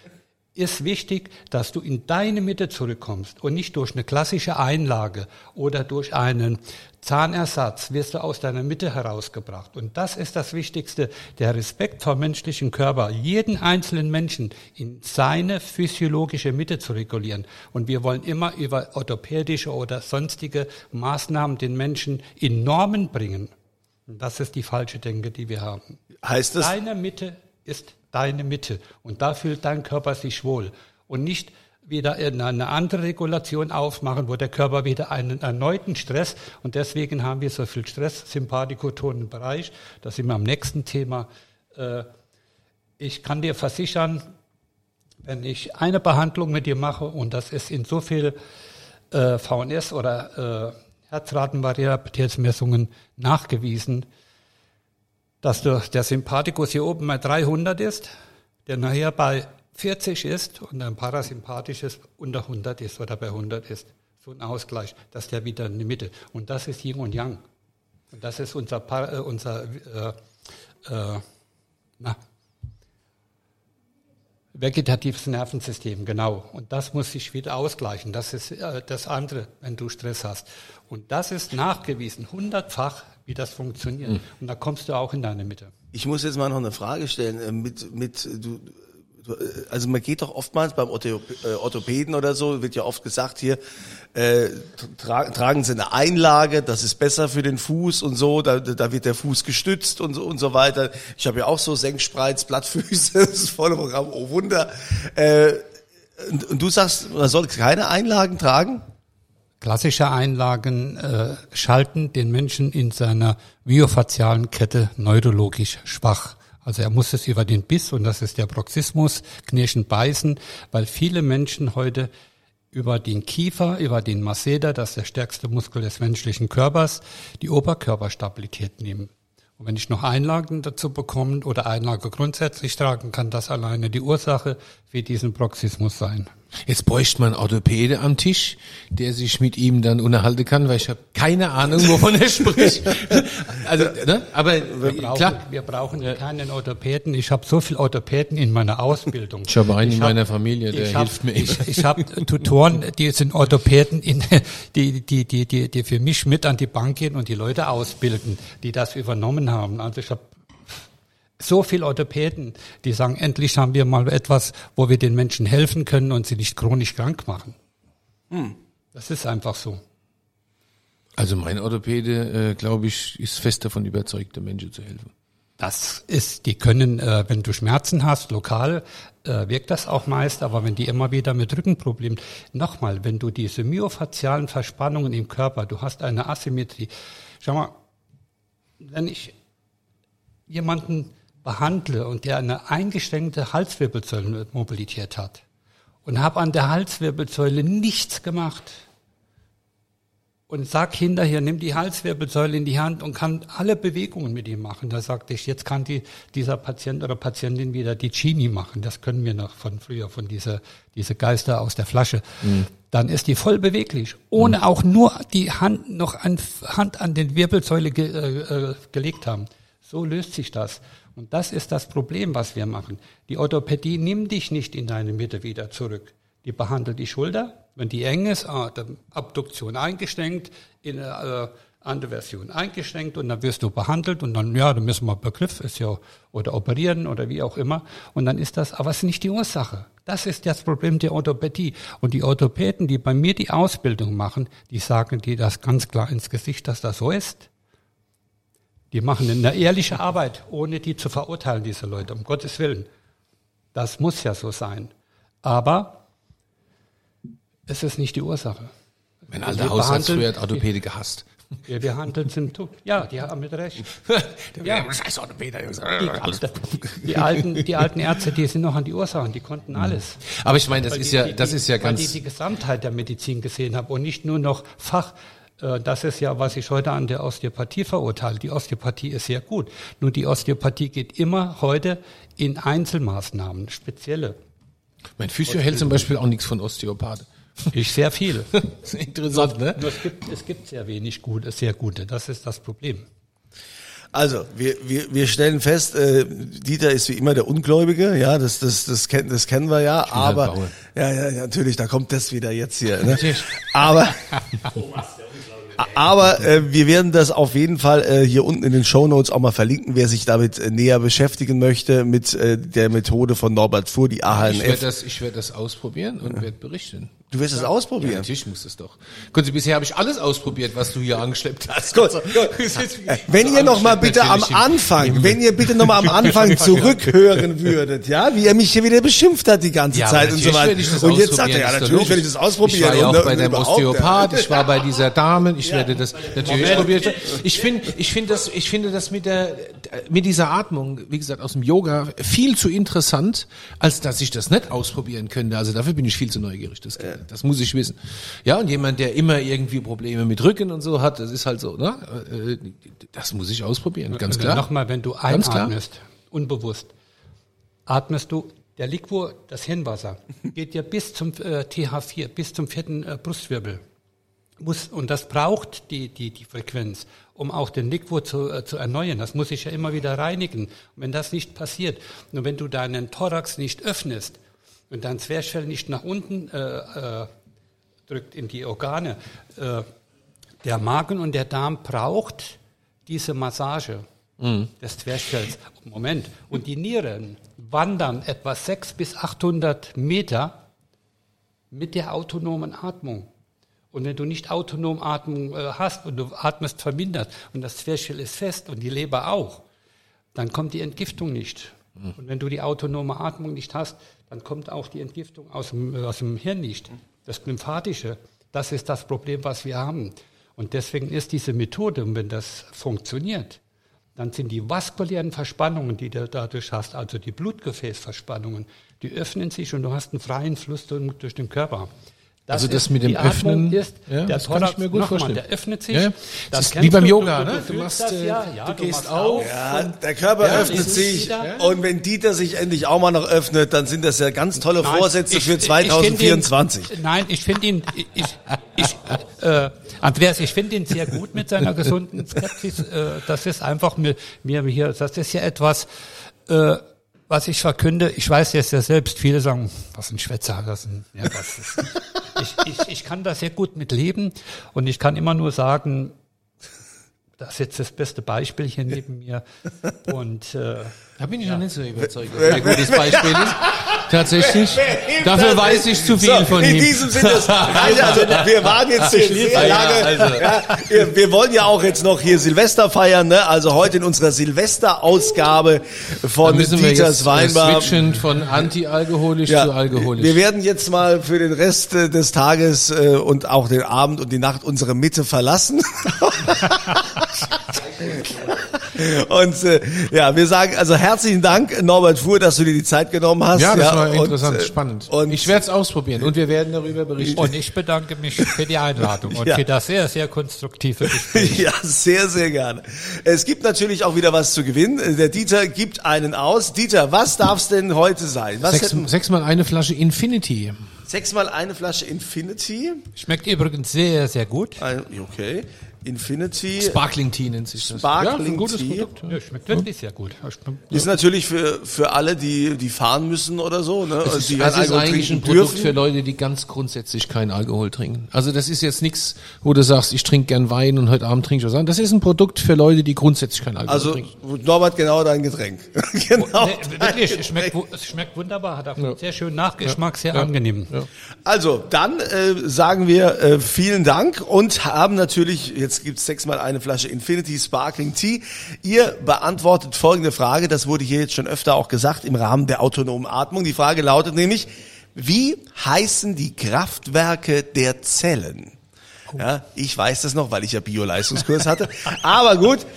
ist wichtig, dass du in deine Mitte zurückkommst und nicht durch eine klassische Einlage oder durch einen Zahnersatz wirst du aus deiner Mitte herausgebracht. Und das ist das Wichtigste, der Respekt vor menschlichen Körper, jeden einzelnen Menschen in seine physiologische Mitte zu regulieren. Und wir wollen immer über orthopädische oder sonstige Maßnahmen den Menschen in Normen bringen. Das ist die falsche Denke, die wir haben. Heißt das? Deine Mitte ist deine Mitte. Und da fühlt dein Körper sich wohl. Und nicht wieder eine andere Regulation aufmachen, wo der Körper wieder einen erneuten Stress und deswegen haben wir so viel Stress, sympathikotonen Bereich. Da sind wir am nächsten Thema. Äh, ich kann dir versichern, wenn ich eine Behandlung mit dir mache und das ist in so viel äh, VNS oder äh, Herzratenvariabilitätsmessungen nachgewiesen, dass der Sympathikus hier oben bei 300 ist, der nachher bei 40 ist und ein parasympathisches unter 100 ist oder bei 100 ist. So ein Ausgleich, dass der wieder in die Mitte. Und das ist Yin und Yang. Und das ist unser, äh, unser äh, äh, na, vegetatives Nervensystem, genau. Und das muss sich wieder ausgleichen. Das ist äh, das andere, wenn du Stress hast. Und das ist nachgewiesen, hundertfach wie das funktioniert. Mhm. Und da kommst du auch in deine Mitte. Ich muss jetzt mal noch eine Frage stellen. Äh, mit, mit, du, äh, also man geht doch oftmals beim äh, Orthopäden oder so, wird ja oft gesagt hier, äh, tra tragen Sie eine Einlage, das ist besser für den Fuß und so, da, da wird der Fuß gestützt und so und so weiter. Ich habe ja auch so Senkspreiz, Blattfüße, das ist volle Programm, oh Wunder. Äh, und, und du sagst, man soll keine Einlagen tragen? Klassische Einlagen äh, schalten den Menschen in seiner myofaszialen Kette neurologisch schwach. Also er muss es über den Biss, und das ist der Proxismus, knirschen, beißen, weil viele Menschen heute über den Kiefer, über den Masseter, das ist der stärkste Muskel des menschlichen Körpers, die Oberkörperstabilität nehmen. Und wenn ich noch Einlagen dazu bekomme oder Einlage grundsätzlich tragen, kann das alleine die Ursache für diesen Proxismus sein. Jetzt bräuchte man Orthopäde am Tisch, der sich mit ihm dann unterhalten kann, weil ich habe keine Ahnung, wovon er spricht. also, ne? aber wir brauchen, klar. wir brauchen ja. keinen Orthopäden. Ich habe so viel Orthopäden in meiner Ausbildung. Ich habe einen ich in hab, meiner Familie, der hab, hilft mir. Ich, ich habe Tutoren, die sind Orthopäden, in, die, die, die, die, die für mich mit an die Bank gehen und die Leute ausbilden, die das übernommen haben. Also ich habe so viel Orthopäden, die sagen, endlich haben wir mal etwas, wo wir den Menschen helfen können und sie nicht chronisch krank machen. Hm. Das ist einfach so. Also mein Orthopäde, äh, glaube ich, ist fest davon überzeugt, den Menschen zu helfen. Das ist, die können, äh, wenn du Schmerzen hast, lokal, äh, wirkt das auch meist, aber wenn die immer wieder mit Rückenproblemen, nochmal, wenn du diese myofaszialen Verspannungen im Körper, du hast eine Asymmetrie. Schau mal, wenn ich jemanden behandle und der eine eingeschränkte Halswirbelsäulenmobilität hat und habe an der Halswirbelsäule nichts gemacht und sag hinterher, nimm die Halswirbelsäule in die Hand und kann alle Bewegungen mit ihm machen. Da sagte ich, jetzt kann die, dieser Patient oder Patientin wieder die Genie machen. Das können wir noch von früher, von dieser, diese Geister aus der Flasche. Mhm. Dann ist die voll beweglich, ohne mhm. auch nur die Hand noch an, Hand an den Wirbelsäule ge, äh, äh gelegt haben. So löst sich das. Und das ist das Problem, was wir machen. Die Orthopädie nimmt dich nicht in deine Mitte wieder zurück. Die behandelt die Schulter, wenn die eng ist, ah, Abduktion eingeschränkt, in, äh, andere Version eingeschränkt und dann wirst du behandelt und dann, ja, dann müssen wir Begriff, ist ja, oder operieren oder wie auch immer. Und dann ist das, aber es ist nicht die Ursache. Das ist das Problem der Orthopädie. Und die Orthopäden, die bei mir die Ausbildung machen, die sagen dir das ganz klar ins Gesicht, dass das so ist. Die machen eine ehrliche Arbeit, ohne die zu verurteilen, diese Leute, um Gottes Willen. Das muss ja so sein. Aber es ist nicht die Ursache. Mein alter Hausarzt früher hat Orthopäde gehasst. Wir behandeln Symptome. Ja, die haben mit Recht. ja. Scheiß. Die, die, alten, die alten Ärzte, die sind noch an die Ursachen, die konnten alles. Aber ich meine, das Weil ist die- ja, das die- ist ja weil die ganz, die Gesamtheit der Medizin gesehen haben und nicht nur noch Fach. Äh, Das ist ja, was ich heute an der Osteopathie verurteile. Die Osteopathie ist sehr gut. Nur die Osteopathie geht immer heute in Einzelmaßnahmen, spezielle. mein Physio hält zum Beispiel auch nichts von Osteopathe. Ich sehr viel. Das ist interessant, ne? Nur es gibt, es gibt sehr wenig gute, sehr gute. Das ist das Problem. Also, wir, wir, wir stellen fest, äh, Dieter ist wie immer der Ungläubige, ja, das, das, das, kennen, das kennen wir ja, halt aber, ja, ja, natürlich, da kommt das wieder jetzt hier, ne? aber, aber äh, wir werden das auf jeden Fall äh, hier unten in den Shownotes auch mal verlinken, wer sich damit äh, näher beschäftigen möchte mit äh, der Methode von Norbert Fuhr, die Ich werde AHNF. das, ich werde das ausprobieren und werde berichten. Du wirst es Ja, ausprobieren. natürlich muss es doch. Sie, bisher habe ich alles ausprobiert, was du hier angeschleppt hast. Gut, Also, es ist- Wenn ihr noch mal bitte am Anfang, wenn ihr bitte noch mal am Anfang zurückhören würdet, ja, wie er mich hier wieder beschimpft hat die ganze Ja, Zeit und so weiter. werde ich das Und jetzt sagt er, ja, natürlich werde ich das ausprobieren. Ich war ja auch ne, bei überhaupt, Osteopath, ja. ich war bei dieser Dame, ich werde das natürlich probieren. Ich finde, ich finde das, ich finde das mit der, mit dieser Atmung, wie gesagt, aus dem Yoga viel zu interessant, als dass ich das nicht ausprobieren könnte. Also dafür bin ich viel zu neugierig. Das, das muss ich wissen. Ja, und jemand, der immer irgendwie Probleme mit Rücken und so hat, das ist halt so, ne? Äh, Das muss ich ausprobieren, ganz klar. Nochmal, wenn du einatmest, unbewusst, atmest du, der Liquor, das Hirnwasser, geht dir bis zum äh, TH4, bis zum vierten äh, Brustwirbel. Muss, und das braucht die, die, die Frequenz, um auch den Liquor zu, äh, zu erneuern. Das muss ich ja immer wieder reinigen. Und wenn das nicht passiert, und wenn du deinen Thorax nicht öffnest und dein Zwerchfell nicht nach unten äh, äh, drückt in die Organe, äh, der Magen und der Darm braucht diese Massage des Zwerchfells. Moment. Und die Nieren wandern etwa 600 bis 800 Meter mit der autonomen Atmung. Und wenn du nicht autonom Atmung äh, hast und du atmest vermindert und das Zwerchfell ist fest und die Leber auch, dann kommt die Entgiftung nicht. Und wenn du die autonome Atmung nicht hast, dann kommt auch die Entgiftung aus dem, äh, aus dem Hirn nicht. Das Lymphatische, das ist das Problem, was wir haben. Und deswegen ist diese Methode, und wenn das funktioniert, dann sind die vaskulären Verspannungen, die du dadurch hast, also die Blutgefäßverspannungen, die öffnen sich und du hast einen freien Fluss durch durch den Körper. Also das ist- mit dem Öffnen, ist, ja, der das kann ich mir gut vorstellen. der öffnet sich. Ja. Das Das ist wie beim du, Yoga, du, ne? Du, Du fühlst machst, das, äh, ja, ja, du gehst machst auf. Ja, der Körper Ja, öffnet sich wieder- und wenn Dieter sich endlich auch mal noch öffnet, dann sind das ja ganz tolle Nein, Vorsätze ich- für ich find 2024. Ihn, nein, ich finde ihn, ich, ich, äh, Andreas, ich finde ihn sehr gut mit seiner gesunden Skepsis. Äh, das ist einfach mir, mir hier, das ist ja etwas, äh, was ich verkünde. Ich weiß jetzt ja selbst, viele sagen, was ein Schwätzer, das ein, ja, was ist. Ich, ich, ich kann da sehr gut mit leben und ich kann immer nur sagen, das ist jetzt das beste Beispiel hier neben mir und äh, Da bin ich noch nicht so überzeugt, dass ein gutes Beispiel ist. Tatsächlich. Dafür weiß ich zu viel So, von in ihm. diesem Sinne, also wir waren jetzt hier sehr lange. also. Ja, wir, wir wollen ja auch jetzt noch hier Silvester feiern, ne? Also heute in unserer Silvester-Ausgabe von Dieters äh, Weinbar. switchen von anti-alkoholisch Ja, zu alkoholisch. wir werden jetzt mal für den Rest äh, des Tages äh, und auch den Abend und die Nacht unsere Mitte verlassen. und äh, ja, wir sagen also herzlichen Dank, Norbert Fuhr, dass du dir die Zeit genommen hast. ja, das war und, interessant, äh, spannend. Und ich werde es ausprobieren und wir werden darüber berichten. Und ich bedanke mich für die Einladung und Ja. für das sehr, sehr konstruktive Gespräch. Ja, sehr, sehr gerne. Es gibt natürlich auch wieder was zu gewinnen. Der Dieter gibt einen aus. Dieter, was darf's denn heute sein? Was Sechs, sechsmal eine Flasche Infinity. sechsmal eine Flasche Infinity. Schmeckt übrigens sehr, sehr gut. Ein, okay. Infinity Sparkling Tea nennt sich das. Sparkling ja, ein gutes Tea. Produkt. Ja. Ja, schmeckt wirklich sehr gut. Ja, ist natürlich für, für alle, die, die fahren müssen oder so, ne? Das ist, die das keinen ist eigentlich ein Produkt dürfen. für Leute, die ganz grundsätzlich keinen Alkohol trinken. Also das ist jetzt nichts, wo du sagst, ich trinke gern Wein und heute Abend trinke ich was anderes. Das ist ein Produkt für Leute, die grundsätzlich keinen Alkohol Also trinken. Norbert, genau dein Getränk. genau. Nee, wirklich, es schmeckt, es schmeckt wunderbar, hat auch einen sehr schönen Nachgeschmack, sehr angenehm. Also, dann äh, sagen wir äh, vielen Dank und haben natürlich, jetzt gibt's sechsmal eine Flasche Infinity Sparkling Tea. Ihr beantwortet folgende Frage, das wurde hier jetzt schon öfter auch gesagt im Rahmen der autonomen Atmung. Die Frage lautet nämlich, wie heißen die Kraftwerke der Zellen? Ja, ich weiß das noch, weil ich ja Bio-Leistungskurs hatte. Aber gut.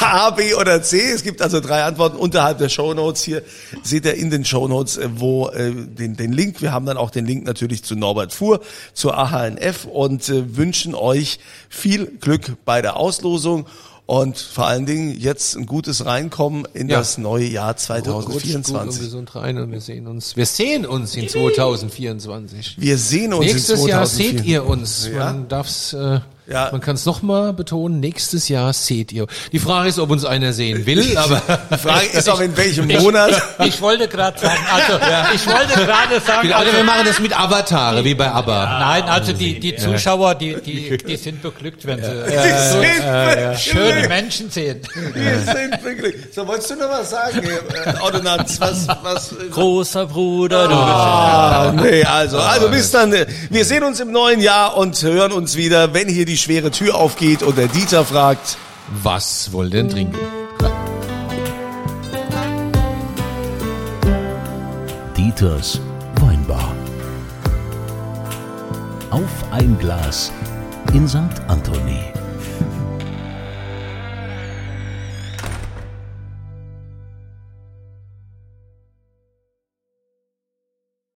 A, B oder C. Es gibt also drei Antworten unterhalb der Shownotes. Hier seht ihr in den Shownotes, äh, wo äh, den, den Link. Wir haben dann auch den Link natürlich zu Norbert Fuhr, zur AHNF und äh, wünschen euch viel Glück bei der Auslosung und vor allen Dingen jetzt ein gutes Reinkommen in Ja. das neue Jahr Rutscht gut und 2024. gesund rein und wir sehen uns. Wir sehen uns in 2024. Wir sehen uns Nächstes in Jahr 2024. seht ihr uns. Ja. Man darf's, äh, Ja. man kann es nochmal betonen. Nächstes Jahr seht ihr. Die Frage ist, ob uns einer sehen will, aber Die Frage ist auch in welchem Monat. Ich wollte gerade sagen, also ich wollte gerade sagen, also, wir machen das mit Avatare, wie bei ABBA. nein, also die, die Zuschauer, die, die, die sind beglückt, wenn sie Die äh, äh, schöne. Menschen sehen. Wir sind beglückt. So, wolltest du noch was sagen, äh, Ordonnanz? Was, was, äh, Großer Bruder, du Ah, nee, also, also bis dann. äh, Wir sehen uns im neuen Jahr und hören uns wieder, wenn hier die schwere Tür aufgeht und der Dieter fragt. Was wollt ihr denn trinken? Dieters Weinbar. Auf ein Glas in St. Anthony.